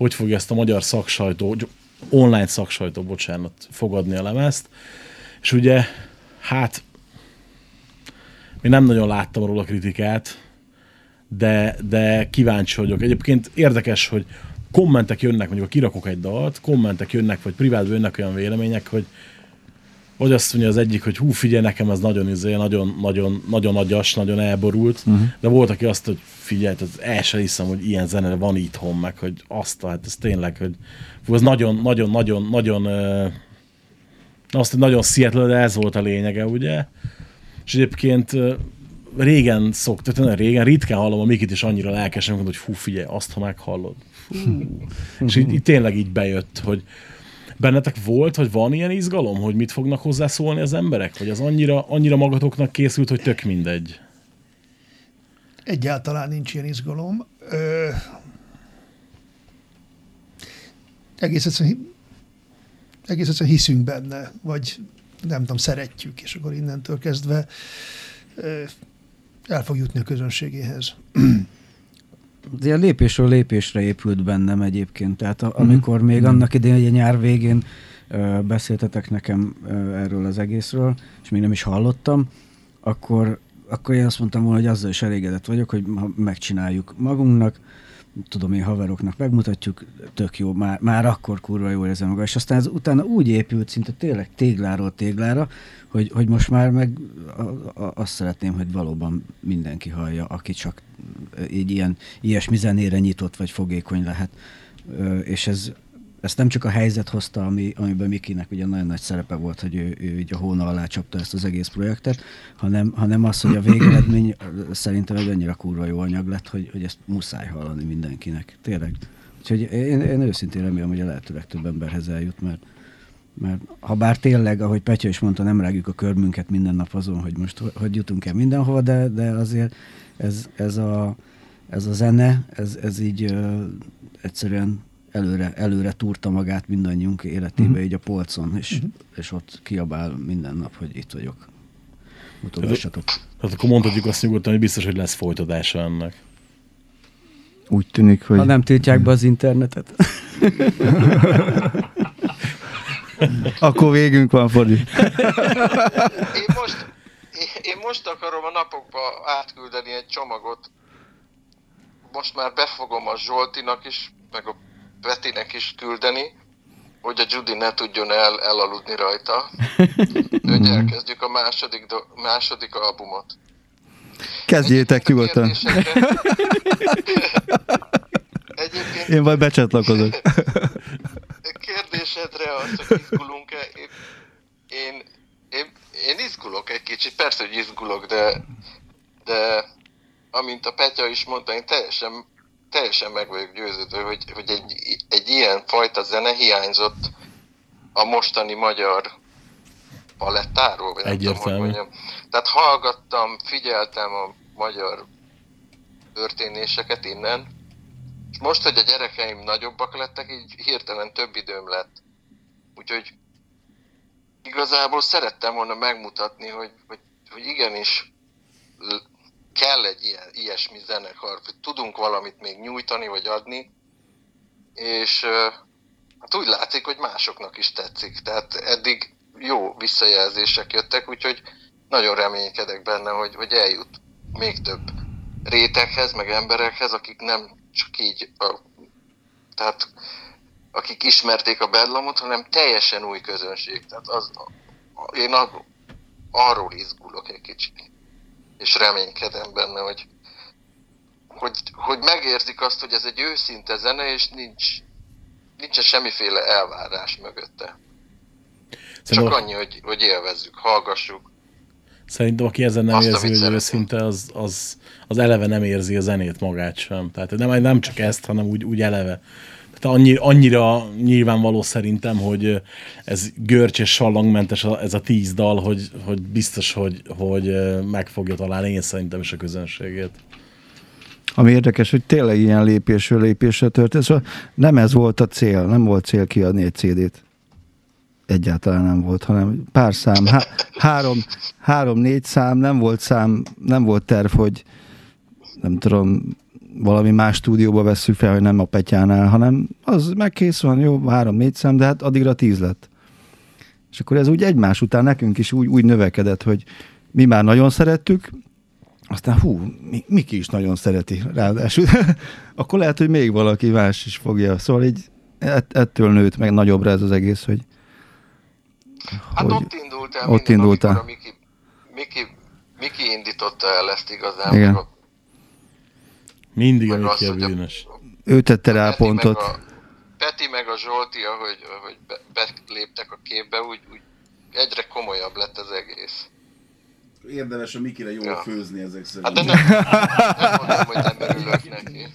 hogy fogja ezt a magyar szaksajtó, online szaksajtó, bocsánat, fogadni a lemezt. És ugye, hát, még nem nagyon láttam róla kritikát, de, de kíváncsi vagyok. Egyébként érdekes, hogy kommentek jönnek, mondjuk ha kirakok egy dalt, kommentek jönnek, vagy privátban jönnek olyan vélemények, hogy vagy azt mondja az egyik, hogy hú, figyelj, nekem ez nagyon izé, nagyon, nagyon, nagyon agyas, nagyon elborult, uh-huh. de volt, aki azt, hogy figyelj, az el sem hiszem, hogy ilyen zene van itthon, meg hogy azt, hát ez tényleg, hogy fú, ez nagyon, nagyon, nagyon, nagyon, ö, azt, hogy nagyon Seattle, de ez volt a lényege, ugye? És egyébként ö, régen szoktam, tényleg régen, ritkán hallom a Mikit is annyira lelkesen, hogy fú, figyelj, azt, ha meghallod. Fú. És így, így, tényleg így bejött, hogy bennetek volt, vagy van ilyen izgalom, hogy mit fognak hozzászólni az emberek? Vagy az annyira, annyira magatoknak készült, hogy tök mindegy? Egyáltalán nincs ilyen izgalom. Ö, egész egyszerűen, egész egyszerűen hiszünk benne, vagy nem tudom, szeretjük, és akkor innentől kezdve el fog jutni a közönségéhez. Ilyen lépésről lépésre épült bennem egyébként. Tehát a, amikor még annak idején, hogy a nyár végén ö, beszéltetek nekem ö, erről az egészről, és még nem is hallottam, akkor, akkor én azt mondtam volna, hogy azzal is elégedett vagyok, hogy megcsináljuk magunknak, tudom én haveroknak megmutatjuk, tök jó, már, már akkor kurva jó érzem maga. És aztán ez utána úgy épült szinte tényleg tégláról téglára, hogy, hogy most már meg a, a, azt szeretném, hogy valóban mindenki hallja, aki csak így ilyen, ilyesmi zenére nyitott vagy fogékony lehet. És ez, ezt nem csak a helyzet hozta, ami, amiben Mikinek ugye nagyon nagy szerepe volt, hogy ő, ő így a hóna alá csapta ezt az egész projektet, hanem, hanem az, hogy a végeredmény szerintem egy annyira kurva jó anyag lett, hogy, hogy ezt muszáj hallani mindenkinek. Tényleg. Úgyhogy én, én őszintén remélem, hogy a lehető legtöbb emberhez eljut, mert, mert ha bár tényleg, ahogy Petya is mondta, nem rágjuk a körmünket minden nap azon, hogy most ho- hogy jutunk el mindenhova, de, de azért ez, ez, a, ez a zene, ez, ez így ö, egyszerűen előre, előre túrta magát mindannyiunk életébe, uh-huh. így a polcon, és, uh-huh. és ott kiabál minden nap, hogy itt vagyok. Mutogassatok. Hát akkor mondhatjuk azt nyugodtan, hogy biztos, hogy lesz folytatása ennek. Úgy tűnik, hogy... Ha nem tiltják be az internetet. Akkor végünk van, Fodi. Én most, én- én most akarom a napokba átküldeni egy csomagot. Most már befogom a Zsoltinak is, meg a Petinek is küldeni, hogy a Judy ne tudjon el, elaludni rajta. Hogy elkezdjük a második, do, második albumot. Kezdjétek nyugodtan. Egyébként Én majd becsatlakozok. kérdésedre az, hogy izgulunk-e, én, én, én, én izgulok egy kicsit, persze, hogy izgulok, de, de amint a Petya is mondta, én teljesen, teljesen meg vagyok győződve, hogy, hogy egy, egy ilyen fajta zene hiányzott a mostani magyar palettáról, vagy tudom, Egyértelmű. mondjam. Tehát hallgattam, figyeltem a magyar történéseket innen, és most, hogy a gyerekeim nagyobbak lettek, így hirtelen több időm lett. Úgyhogy igazából szerettem volna megmutatni, hogy, hogy, hogy igenis kell egy ilyen, ilyesmi zenekar, hogy tudunk valamit még nyújtani vagy adni, és hát úgy látszik, hogy másoknak is tetszik. Tehát eddig jó visszajelzések jöttek, úgyhogy nagyon reménykedek benne, hogy, hogy eljut még több réteghez, meg emberekhez, akik nem csak így, a, tehát akik ismerték a bedlamot, hanem teljesen új közönség. Tehát az, én arról izgulok egy kicsit. És reménykedem benne, hogy, hogy, hogy megérzik azt, hogy ez egy őszinte zene, és nincs, nincsen semmiféle elvárás mögötte. Csak Szerintem, annyi, hogy, hogy élvezzük, hallgassuk. szerintem aki ezen nem Azt, érzi, hogy szeretnénk. őszinte, az, az, az eleve nem érzi a zenét magát sem. Tehát nem, nem csak ezt, hanem úgy, úgy eleve. Tehát annyi, annyira nyilvánvaló szerintem, hogy ez görcs és sallangmentes ez a tíz dal, hogy, hogy biztos, hogy, hogy meg fogja találni én szerintem is a közönségét. Ami érdekes, hogy tényleg ilyen lépésről lépésre történt. Szóval nem ez volt a cél, nem volt cél kiadni egy CD-t. Egyáltalán nem volt, hanem pár szám, há- három, három-négy szám, nem volt szám, nem volt terv, hogy nem tudom, valami más stúdióba vesszük fel, hogy nem a Petyánál, hanem az megkész van, jó, három-négy szám, de hát addigra tíz lett. És akkor ez úgy egymás után nekünk is úgy, úgy növekedett, hogy mi már nagyon szerettük, aztán hú, mi, Miki is nagyon szereti, ráadásul. Akkor lehet, hogy még valaki más is fogja. Szóval így ett, ettől nőtt meg nagyobbra ez az egész, hogy Hát Hogy ott indult el ott minden, indult el. Miki, Miki, Miki indította el ezt igazán. Igen. meg a- Mindig meg Miki a hogy a- bűnös. ő tette rá a pontot. Meg a, Peti meg a Zsolti, ahogy, ahogy be, beléptek a képbe, úgy, úgy egyre komolyabb lett az egész. Érdemes a Mikire jól Ja. főzni ezek Hát szerint. de nem, nem mondom, hogy nem örülök neki.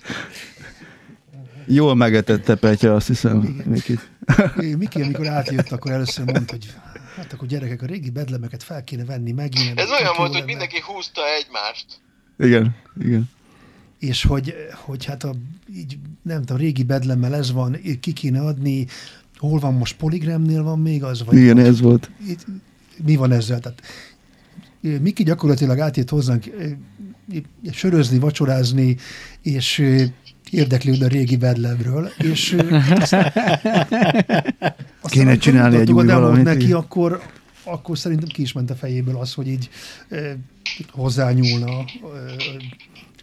Jól megetette Petya, azt hiszem, Mikit. Miki, amikor átjött, akkor először mondta, hogy hát akkor gyerekek, a régi bedlemeket fel kéne venni megint. Ez olyan volt, hogy mindenki húzta egymást. Igen, igen. És hogy, hogy hát a, így, nem tudom, régi bedlemmel ez van, ki kéne adni, hol van most Poligramnél van még az? Vagy Igen, ez volt. itt, mi van ezzel? Tehát, Miki gyakorlatilag átjött hozzánk sörözni, vacsorázni, és érdeklődni a régi bedlemről, és aztán, Aztán, Kéne amikor csinálni egy új valamit, neki, akkor, akkor szerintem ki is ment a fejéből az, hogy így hozzányúlna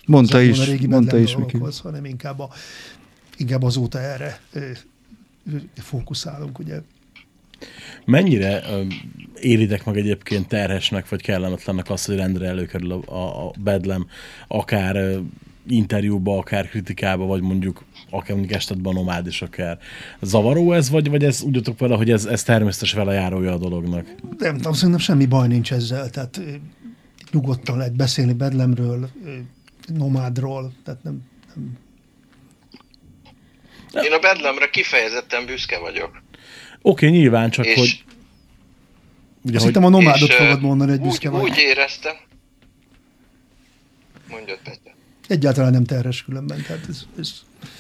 Mondta is, a régi mondta is, Miki. dolgokhoz, hanem inkább, a, inkább azóta erre fókuszálunk, ugye. Mennyire éritek meg egyébként terhesnek, vagy kellemetlennek azt, hogy rendre előkerül a, a, a bedlem, akár interjúba, akár kritikába, vagy mondjuk akár mondjuk estetben nomád is akár. Zavaró ez, vagy, vagy ez úgy vagytok vele, hogy ez, ez természetes vele járója a dolognak? Nem tudom, szerintem semmi baj nincs ezzel, tehát nyugodtan lehet beszélni Bedlemről, nomádról, tehát nem, nem Én a Bedlamra kifejezetten büszke vagyok. Oké, okay, nyilván, csak És- hogy... Ugye, Azt hogy hittem a nomádot és, fogod mondani, hogy büszke úgy, vagy. úgy éreztem. Mondjad, Petya. Egyáltalán nem terhes különben, tehát ez, ez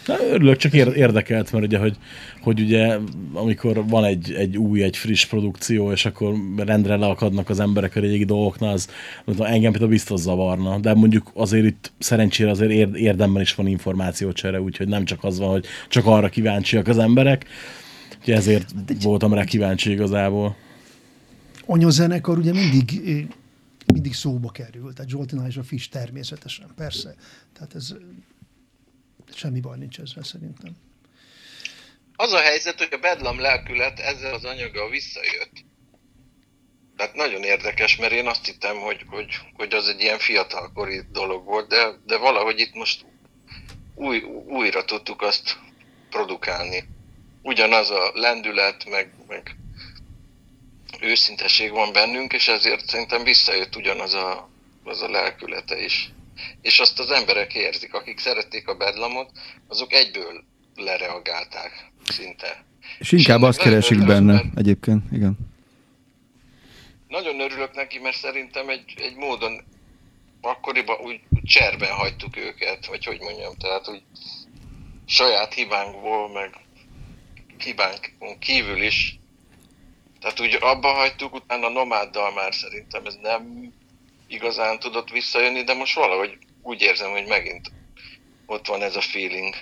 Na, örülök, csak ér- érdekelt, mert ugye, hogy, hogy ugye, amikor van egy, egy új, egy friss produkció, és akkor rendre leakadnak az emberek a régi dolgoknál, az az engem például biztos zavarna. De mondjuk azért itt szerencsére azért ér- érdemben is van információcsere, úgyhogy nem csak az van, hogy csak arra kíváncsiak az emberek. Úgyhogy ezért voltam rá kíváncsi igazából. anyazenekar ugye mindig, mindig szóba kerül, tehát Zsoltinál és a Fish természetesen, persze. Tehát ez semmi baj nincs ezzel szerintem. Az a helyzet, hogy a bedlam lelkület ezzel az anyaggal visszajött. Tehát nagyon érdekes, mert én azt hittem, hogy, hogy, hogy az egy ilyen fiatalkori dolog volt, de, de valahogy itt most új, újra tudtuk azt produkálni. Ugyanaz a lendület, meg, meg őszinteség van bennünk, és ezért szerintem visszajött ugyanaz a, az a lelkülete is. És azt az emberek érzik, akik szerették a bedlamot, azok egyből lereagálták szinte. És inkább ennek azt keresik örülök, benne mert- egyébként, igen. Nagyon örülök neki, mert szerintem egy, egy módon akkoriban úgy cserben hagytuk őket, vagy hogy mondjam, tehát úgy saját hibánkból, meg hibánkon kívül is. Tehát úgy abba hagytuk, utána nomáddal már szerintem ez nem igazán tudott visszajönni, de most valahogy úgy érzem, hogy megint ott van ez a feeling.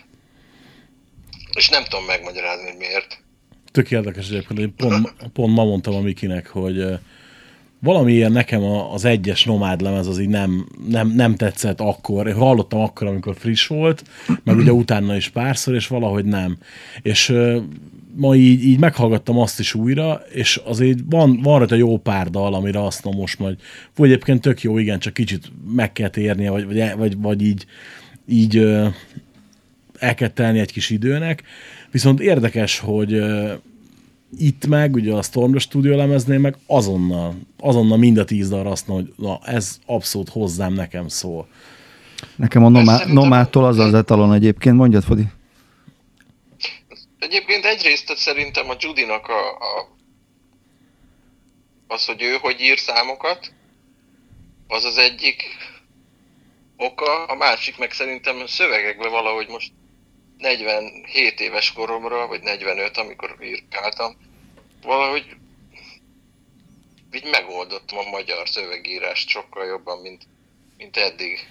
És nem tudom megmagyarázni, hogy miért. Tök érdekes egyébként, hogy pont, pont ma mondtam a Mikinek, hogy ö, valamiért nekem az egyes nomád lemez az így nem, nem, nem tetszett akkor. Én hallottam akkor, amikor friss volt, meg ugye utána is párszor, és valahogy nem. És ma így, így meghallgattam azt is újra, és azért van, van rajta jó pár dal, amire azt mondom most majd, vagy egyébként tök jó, igen, csak kicsit meg kell térnie, vagy, vagy, vagy, vagy így, így ö, el kell telni egy kis időnek. Viszont érdekes, hogy ö, itt meg, ugye a Storm Studio lemeznél meg azonnal, azonnal mind a tíz dalra azt mondom, hogy na, ez abszolút hozzám, nekem szól. Nekem a nomá- nomától az az etalon egyébként, mondjad, Fodi. Egyébként egyrészt szerintem a Judinak a, a, az, hogy ő hogy ír számokat, az az egyik oka, a másik meg szerintem szövegekben valahogy most 47 éves koromra, vagy 45, amikor írkáltam, valahogy így megoldottam a magyar szövegírást sokkal jobban, mint, mint eddig.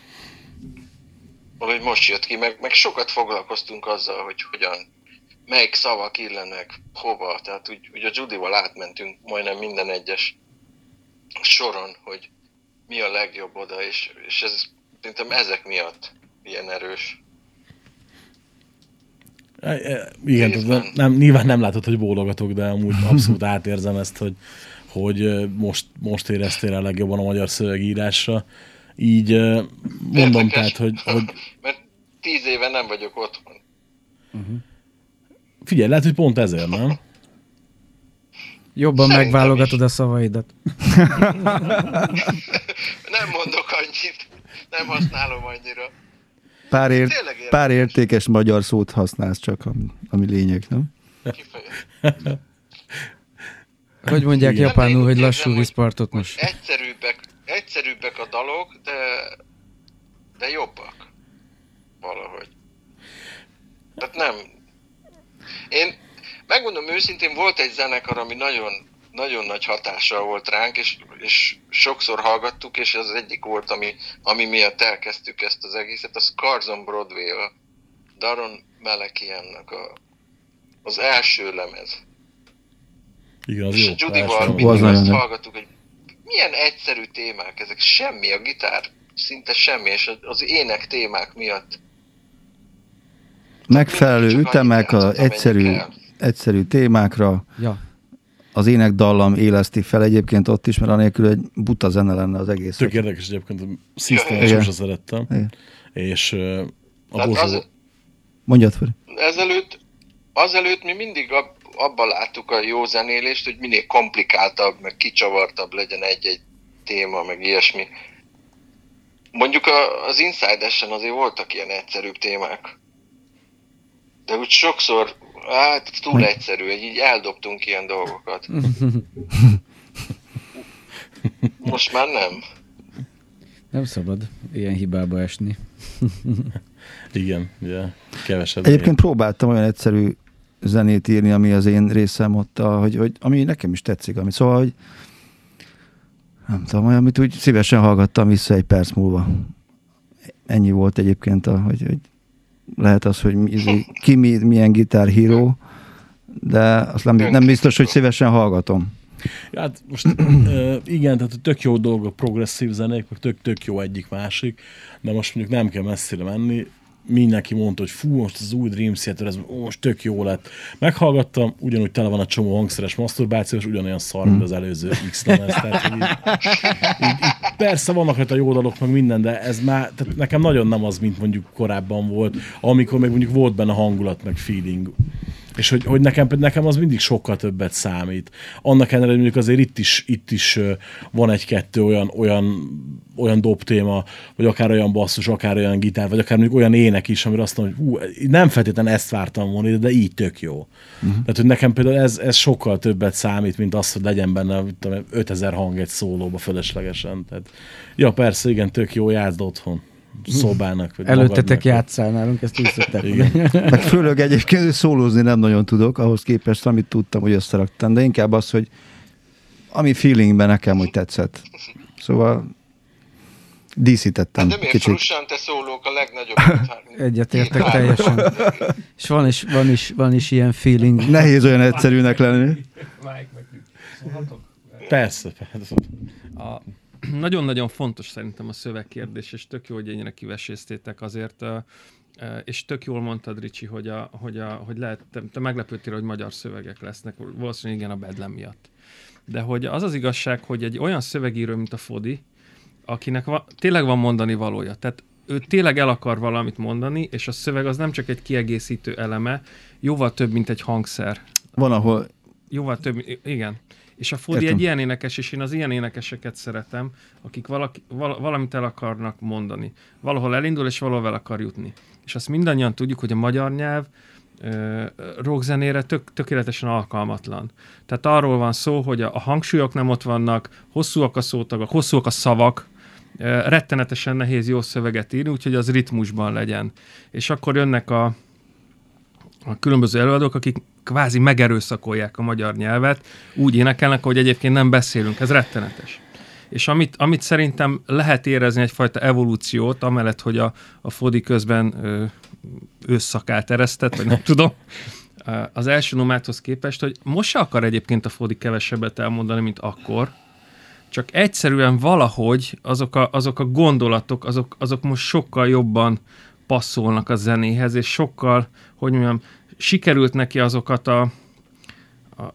Valahogy most jött ki, meg, meg sokat foglalkoztunk azzal, hogy hogyan, melyik szavak illenek hova, tehát úgy, úgy a Judival átmentünk majdnem minden egyes soron, hogy mi a legjobb oda, és, és ez szerintem ezek miatt ilyen erős. E, e, Igen, Részben. nem, nem, nyilván nem látod, hogy bólogatok, de amúgy abszolút átérzem ezt, hogy, hogy most, most éreztél rá legjobban a magyar szövegírásra. Így mondom, Érdekes, tehát, hogy, hogy Mert tíz éve nem vagyok otthon. Figyelj, lehet, hogy pont ezért, nem? Jobban Szerintem megválogatod a szavaidat. Nem mondok annyit, nem használom annyira. Pár, ért, pár értékes magyar szót használsz csak, ami, ami lényeg, nem? Hogy mondják Igen. japánul, Nem, hogy lassú vízpartot most? Egyszerűbbek, egyszerűbbek a dalok, de, de jobbak. Valahogy. Tehát nem. Én megmondom őszintén, volt egy zenekar, ami nagyon, nagyon nagy hatással volt ránk, és, és sokszor hallgattuk, és az egyik volt, ami, ami miatt elkezdtük ezt az egészet, az Carzon Broadway, a Daron Melekiannak a, az első lemez. Igen, az És jó. a Judy-val Első- mindig Az azt hallgattuk, hogy milyen egyszerű témák ezek, semmi, a gitár szinte semmi, és az ének témák miatt Megfelelő ütemek, a egyszerű, egyszerű témákra, Ja. az énekdallam éleszti fel egyébként ott is, mert anélkül egy buta zene lenne az egész. Tök érdekes egyébként, Igen. sose szerettem. Igen. És a Tehát Bozsó... az, Mondjad fel. ezelőtt, azelőtt mi mindig ab, abban láttuk a jó zenélést, hogy minél komplikáltabb, meg kicsavartabb legyen egy-egy téma, meg ilyesmi. Mondjuk a, az Inside-esen azért voltak ilyen egyszerűbb témák. De úgy sokszor, hát túl Meg- egyszerű, hogy így eldobtunk ilyen dolgokat. Most már nem. Nem szabad ilyen hibába esni. Igen, ugye, kevesebb. Egyébként próbáltam olyan egyszerű zenét írni, ami az én részem ott, a, hogy, hogy, ami nekem is tetszik. Ami, szóval, hogy nem tudom, olyan, amit úgy szívesen hallgattam vissza egy perc múlva. Ennyi volt egyébként, a, hogy, hogy lehet az, hogy ki mi, milyen gitárhíró, de azt nem, nem biztos, hogy szívesen hallgatom. Hát most igen, tehát tök jó dolgok, progresszív zenék, meg tök, tök jó egyik másik, de most mondjuk nem kell messzire menni. Mindenki mondta, hogy fú, most az új Dream Theater, ez ó, most tök jó lett. Meghallgattam, ugyanúgy tele van a csomó hangszeres maszturbáció, és ugyanolyan szar, mint az előző X. Tehát, így, így, persze vannak rajta jó dalok, meg minden, de ez már, tehát nekem nagyon nem az, mint mondjuk korábban volt, amikor még mondjuk volt benne hangulat, meg feeling. És hogy, hogy nekem, nekem az mindig sokkal többet számít. Annak ellenére, hogy mondjuk azért itt is, itt is van egy-kettő olyan, olyan, olyan dob téma, vagy akár olyan basszus, akár olyan gitár, vagy akár mondjuk olyan ének is, amire azt mondom, hogy hú, nem feltétlenül ezt vártam volna, de így tök jó. Uh-huh. Tehát, hogy nekem például ez, ez sokkal többet számít, mint az, hogy legyen benne tudom, 5000 hang egy szólóba fölöslegesen. Tehát, ja, persze, igen, tök jó, játszd otthon szobának. Vagy Előttetek játszál nálunk, ezt úgy szokták. Meg főleg egyébként hogy szólózni nem nagyon tudok, ahhoz képest, amit tudtam, hogy összeraktam, de inkább az, hogy ami feelingben nekem úgy tetszett. Szóval díszítettem Hát de miért kicsit. Frusciante szólók a legnagyobb? Egyetértek teljesen. És van is, van is, van is ilyen feeling. Nehéz olyan egyszerűnek lenni. Persze, persze. A, nagyon-nagyon fontos szerintem a szövegkérdés, és tök jó, hogy ennyire kiveséztétek azért, és tök jól mondtad, Ricsi, hogy, a, hogy, a, hogy lehet, te, te meglepődtél, hogy magyar szövegek lesznek, valószínűleg igen a bedlem miatt. De hogy az az igazság, hogy egy olyan szövegíró, mint a Fodi, akinek va, tényleg van mondani valója, tehát ő tényleg el akar valamit mondani, és a szöveg az nem csak egy kiegészítő eleme, jóval több, mint egy hangszer. Van, ahol Jóval több, igen. És a Fodi Értem. egy ilyen énekes, és én az ilyen énekeseket szeretem, akik valaki, val, valamit el akarnak mondani. Valahol elindul, és valahol el akar jutni. És azt mindannyian tudjuk, hogy a magyar nyelv rockzenére tök, tökéletesen alkalmatlan. Tehát arról van szó, hogy a, a hangsúlyok nem ott vannak, hosszúak a szótagok, hosszúak a szavak, rettenetesen nehéz jó szöveget írni, úgyhogy az ritmusban legyen. És akkor jönnek a, a különböző előadók, akik kvázi megerőszakolják a magyar nyelvet, úgy énekelnek, hogy egyébként nem beszélünk, ez rettenetes. És amit, amit szerintem lehet érezni egyfajta evolúciót, amellett, hogy a, a Fodi közben ö, ősszakát eresztett, vagy nem tudom, az első nomádhoz képest, hogy most se akar egyébként a Fodi kevesebbet elmondani, mint akkor, csak egyszerűen valahogy azok a, azok a gondolatok, azok, azok most sokkal jobban passzolnak a zenéhez, és sokkal, hogy mondjam, sikerült neki azokat a, a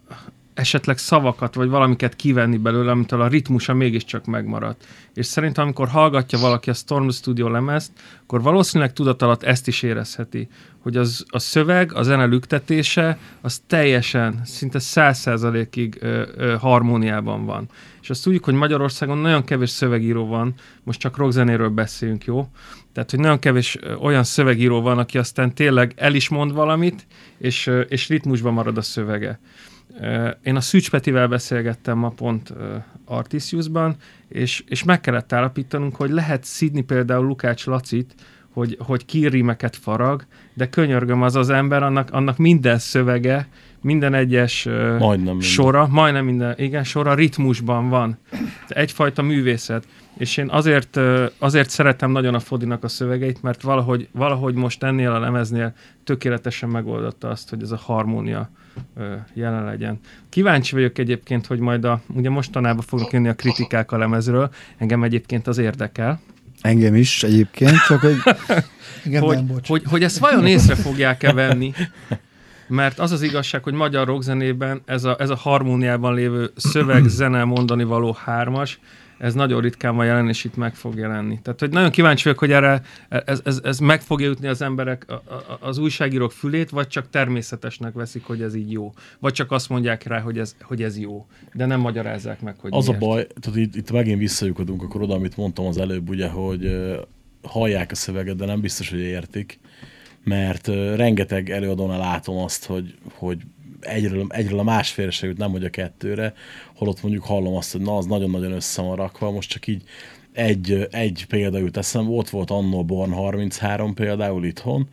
esetleg szavakat, vagy valamiket kivenni belőle, amitől a ritmusa mégiscsak megmaradt. És szerintem, amikor hallgatja valaki a Storm Studio lemezt, akkor valószínűleg tudat alatt ezt is érezheti, hogy az, a szöveg, a zene lüktetése, az teljesen, szinte száz százalékig harmóniában van. És azt tudjuk, hogy Magyarországon nagyon kevés szövegíró van, most csak rockzenéről beszélünk, jó? Tehát, hogy nagyon kevés olyan szövegíró van, aki aztán tényleg el is mond valamit, és, és ritmusban marad a szövege. Én a Szűcs Petivel beszélgettem ma pont Artisiusban, és, és meg kellett állapítanunk, hogy lehet szidni például Lukács Lacit, hogy, hogy kírrimeket farag, de könyörgöm az az ember, annak, annak minden szövege, minden egyes Majdnem minden. sora, majdnem minden, igen, sora ritmusban van. Egyfajta művészet. És én azért, azért szeretem nagyon a Fodinak a szövegeit, mert valahogy, valahogy most ennél a lemeznél tökéletesen megoldotta azt, hogy ez a harmónia jelen legyen. Kíváncsi vagyok egyébként, hogy majd a, ugye mostanában fognak jönni a kritikák a lemezről, engem egyébként az érdekel, Engem is egyébként, csak hogy Igen, hogy, nem, bocs. hogy, hogy ezt vajon észre fogják-e venni, mert az az igazság, hogy magyar rockzenében ez a, ez a harmóniában lévő szöveg, zene, mondani való hármas, ez nagyon ritkán van jelen, és itt meg fog jelenni. Tehát, hogy nagyon kíváncsi vagyok, hogy erre ez, ez, ez meg fogja jutni az emberek, az újságírók fülét, vagy csak természetesnek veszik, hogy ez így jó. Vagy csak azt mondják rá, hogy ez, hogy ez jó. De nem magyarázzák meg, hogy Az miért. a baj, tehát itt, itt megint visszajukadunk akkor oda, amit mondtam az előbb, ugye, hogy hallják a szöveget, de nem biztos, hogy értik, mert rengeteg előadónál látom azt, hogy, hogy egyről, egyről a másfélre se jut, nem hogy a kettőre, holott mondjuk hallom azt, hogy na, az nagyon-nagyon össze van rakva, most csak így egy, egy példa jut eszembe, ott volt annó Born 33 például itthon,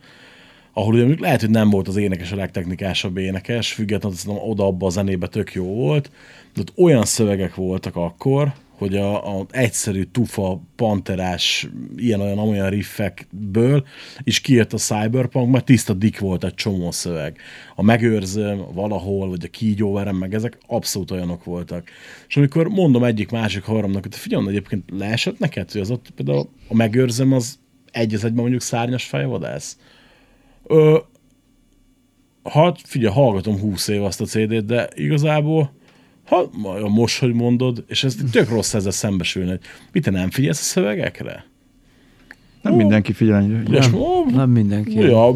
ahol ugye mondjuk lehet, hogy nem volt az énekes a legtechnikásabb énekes, függetlenül oda abba a zenébe tök jó volt, de ott olyan szövegek voltak akkor, hogy a, a egyszerű tufa, panterás, ilyen-olyan olyan riffekből is kijött a cyberpunk, mert tiszta dik volt egy csomó szöveg. A megőrzöm, valahol, vagy a kígyóverem, meg ezek abszolút olyanok voltak. És amikor mondom egyik másik haromnak, hogy figyelj, egyébként leesett neked, hogy az ott például a megőrzöm az egy az egyben mondjuk szárnyas fejvadász? Ö, hát figyelj, hallgatom 20 év azt a CD-t, de igazából ha most, hogy mondod, és ez tök rossz ezzel szembesülni, hogy mit te nem figyelsz a szövegekre? nem mindenki figyel. És, ó, Nem mindenki. Ja,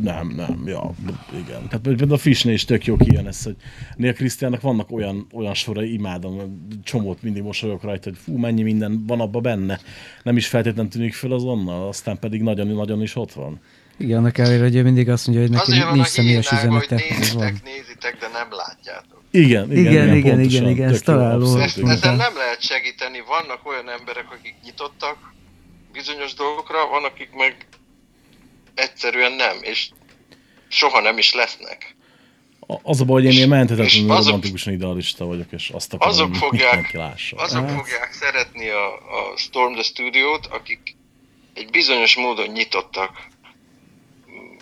nem, nem, ja, igen. Tehát például a Fishnél is tök jó kijön ez, hogy Nél Krisztiánnak vannak olyan, olyan sorai, imádom, csomót mindig mosolyog rajta, hogy fú, mennyi minden van abba benne. Nem is feltétlenül tűnik föl azonnal, aztán pedig nagyon-nagyon is ott van. Igen, annak ellenére, hogy ő mindig azt mondja, hogy neki Azért van a nincs személyes hogy üzenete. Ez van. nézitek, nézitek, de nem látjátok. Igen, igen, Igen, igen, pontosan, igen, igen, találó. Ezt, igen. ezzel nem lehet segíteni. Vannak olyan emberek, akik nyitottak bizonyos dolgokra, van, akik meg egyszerűen nem, és soha nem is lesznek. A- Az a baj, hogy én ilyen menthetetlenül romantikusan idealista vagyok, és azt akarom, azok fogják- lássa. Azok Hát. fogják szeretni a, a Storm the Studio-t, akik egy bizonyos módon nyitottak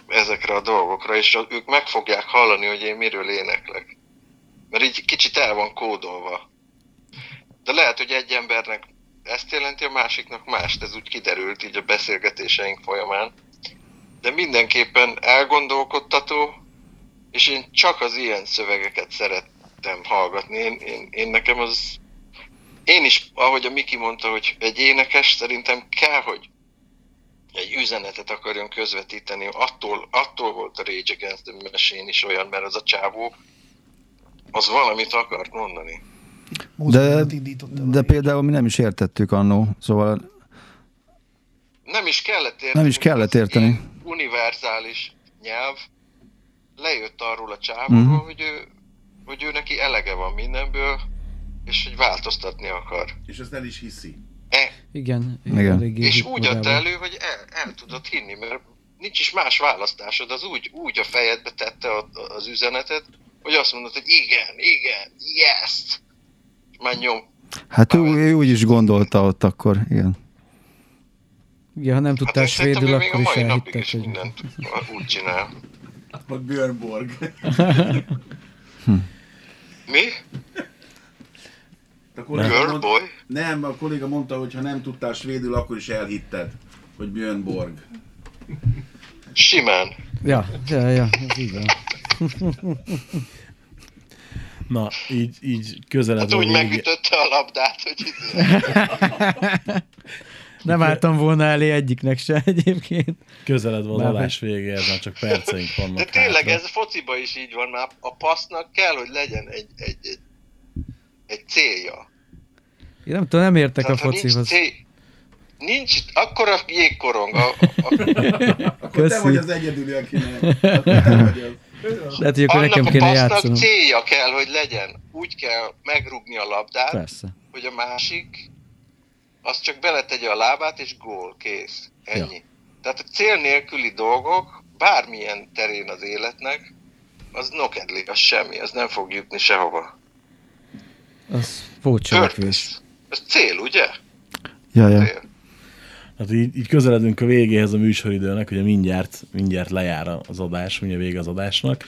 ezekre a dolgokra, és ők meg fogják hallani, hogy én miről éneklek. Mert így kicsit el van kódolva. De lehet, hogy egy embernek ezt jelenti, a másiknak mást. Ez úgy kiderült így a beszélgetéseink folyamán. De mindenképpen elgondolkodtató, és én csak az ilyen szövegeket szerettem hallgatni. Én, én, én nekem az... Én is, ahogy a Miki mondta, hogy egy énekes szerintem kell, hogy egy üzenetet akarjon közvetíteni. Attól, attól volt a Rage Against the Machine is olyan, mert az a csávó az valamit akart mondani. A De például mi nem is értettük annó, szóval Nem is kellett érteni. Nem is kellett érteni. Univerzális nyelv lejött arról a csávóról, uh-huh. hogy, ő, hogy ő neki elege van mindenből, és hogy változtatni akar. És ezt el is hiszi. E, Igen, Igen. és úgy adta elő, hogy el, el tudod hinni, mert nincs is más választásod, az úgy, úgy a fejedbe tette az üzenetet, hogy azt mondod, hogy igen, igen, yes! Már nyom. hát ő, ő úgy is gondolta ott akkor, igen. Igen, ha nem Hát tudtál szerintem svédül, akkor is elhittek, is hogy... mindent úgy csinál. Vagy Björn Borg. Mi? A kolléga mond-? Nem, a kolléga mondta, hogy ha nem tudtál svédül, akkor is elhitted, hogy Björn Borg. Simán. Ja, ja, ja, ez így van. Na, így, így közeledve Hát úgy a megütötte a labdát, hogy. Nem álltam volna elé egyiknek se egyébként. közeledve az Bár- adás végéhez, már csak perceink vannak De tényleg hátra. ez fociba is így van, már a passznak kell, hogy legyen egy, egy, egy, egy célja. Én nem tudom, nem értek a Tehát, nincs focihoz. cél, nincs, akkor a jégkorong. A, a, Akkor te Köszi. vagy az egyedüli, aki nem. Lehet, hogy akkor nekem annak a kéne játszanom. célja kell, hogy legyen. Úgy kell megrugni a labdát, Persze. hogy a másik az csak beletegye a lábát, és gól, kész. Ennyi. Tehát a cél nélküli dolgok, bármilyen terén az életnek, az nokedli, az semmi, az nem fog jutni sehova. Az. Purpose. Ez cél, ugye? Ja, ja. Cél. Hát így, így közeledünk a végéhez a műsoridőnek, ugye mindjárt, mindjárt lejár az adás, mindjárt vége az adásnak.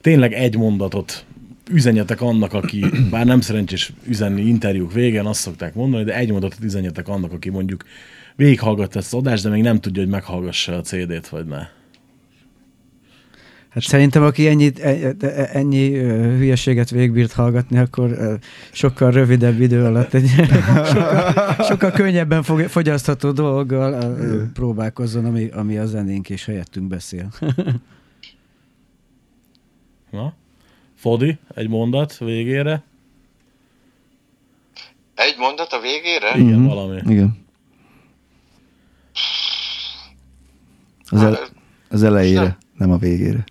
Tényleg egy mondatot üzenjetek annak, aki, bár nem szerencsés üzenni interjúk végén, azt szokták mondani, de egy mondatot üzenjetek annak, aki mondjuk végighallgatta ezt az adást, de még nem tudja, hogy meghallgassa a CD-t, vagy ne. Hát szerintem, aki ennyi, e- e- ennyi ö, hülyeséget végbírt hallgatni, akkor sokkal rövidebb idő alatt egy sokkal, sokkal könnyebben fog, fogyasztható dolggal próbálkozzon, ami, ami a zenénk és helyettünk beszél. Na? Fodi, egy mondat végére. Egy mondat a végére? Igen, Mhm. valami. Igen. Az, el, az elejére, nem a végére.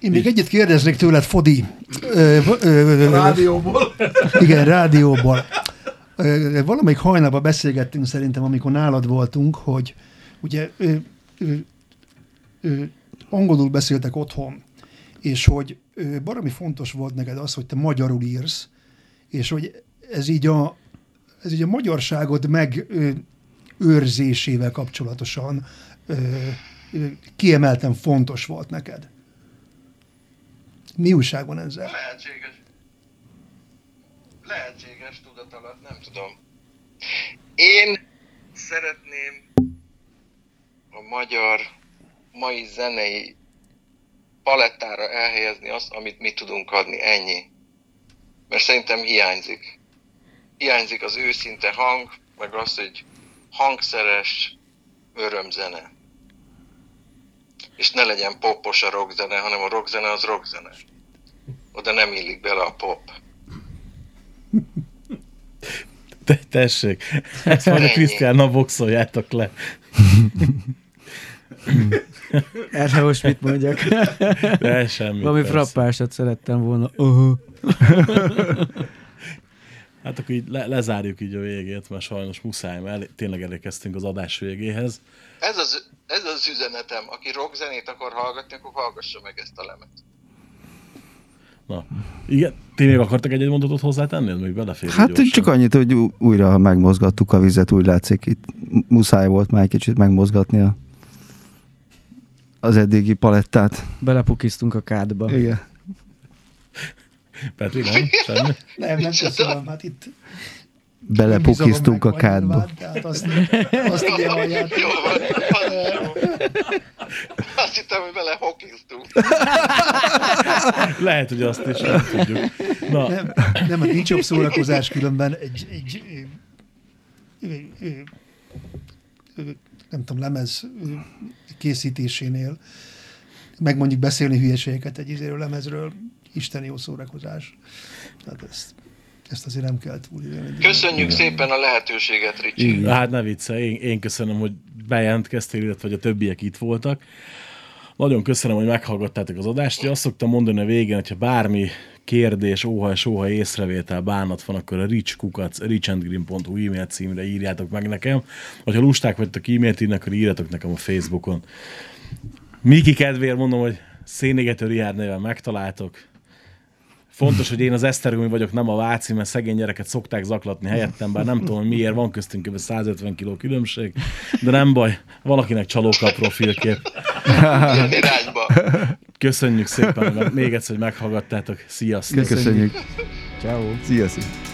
Én még egyet kérdeznék tőled, Fodi. Ö, v- ö, Rádióból. Igen, rádióból. Ö, Valamelyik hajnalban beszélgettünk szerintem, amikor nálad voltunk, hogy ugye ö, ö, ö, angolul beszéltek otthon, és hogy ö, baromi fontos volt neked az, hogy te magyarul írsz, és hogy ez így a, ez így a magyarságod kapcsolatosan ö, ö, kiemelten fontos volt neked. Mi újság van ezzel? Lehetséges. Lehetséges tudat alatt, nem tudom. Én szeretném a magyar mai zenei palettára elhelyezni azt, amit mi tudunk adni, ennyi. Mert szerintem hiányzik. Hiányzik az őszinte hang, meg az, hogy hangszeres örömzene. És ne legyen popos a rockzene, hanem a rockzene az rockzene. Oda nem illik bele a pop. Te, tessék, ezt majd a. Krisztiánnal boxoljátok le. Erre most mit mondjak? De semmi. Valami persze. frappásat szerettem volna. Uh-huh. Hát akkor így le, lezárjuk így a végét, mert sajnos muszáj, mert tényleg elérkeztünk az adás végéhez. Ez az, ez az üzenetem. Aki rockzenét akar hallgatni, akkor hallgassa meg ezt a lemet. Na, igen, ti még akartak egy-egy mondatot hozzátenni? Ez még belefér Hát gyorsan. csak annyit, hogy újra megmozgattuk a vizet, úgy látszik itt muszáj volt már egy kicsit megmozgatni a, az eddigi palettát. Belepukiztunk a kádba. Igen. Petri, nem? Semmi? Nem, nem köszönöm, hát itt Belepukiztunk a kádba. Tehát azt, azt ugye halljátok. Jó van, az jó. Azt hittem, hogy bele hokiztunk. Lehet, hogy azt is nem tudjuk. Na, Nem, nem, nincs jobb szórakozás különben egy, egy nem tudom, lemez készítésénél, meg mondjuk beszélni hülyeségeket egy izéről lemezről, isteni jó szórakozás. Tehát ezt, ezt azért nem kell túl Köszönjük szépen a lehetőséget, Ricsi. Hát ne vicce, én, én köszönöm, hogy bejelentkeztél, illetve hogy a többiek itt voltak. Nagyon köszönöm, hogy meghallgattátok az adást. Én azt szoktam mondani a végén, hogyha bármi kérdés, óha és óha észrevétel, bánat van, akkor a richkukac, richandgreen.hu e-mail címre írjátok meg nekem. Hogyha lusták vagytok e-mailt írni, akkor írjatok nekem a Facebookon. Miki kedvéért mondom, hogy Szénégető Riárd néven megtaláltok. Fontos, hogy én az Esztergomi vagyok, nem a Váci, mert szegény gyereket szokták zaklatni helyettem, bár nem tudom, hogy miért van köztünk kb. 150 kg különbség, de nem baj, valakinek csalóka a profilkép. Köszönjük szépen, még egyszer, hogy meghallgattátok. Sziasztok! Köszönjük. Ciao. Sziasztok.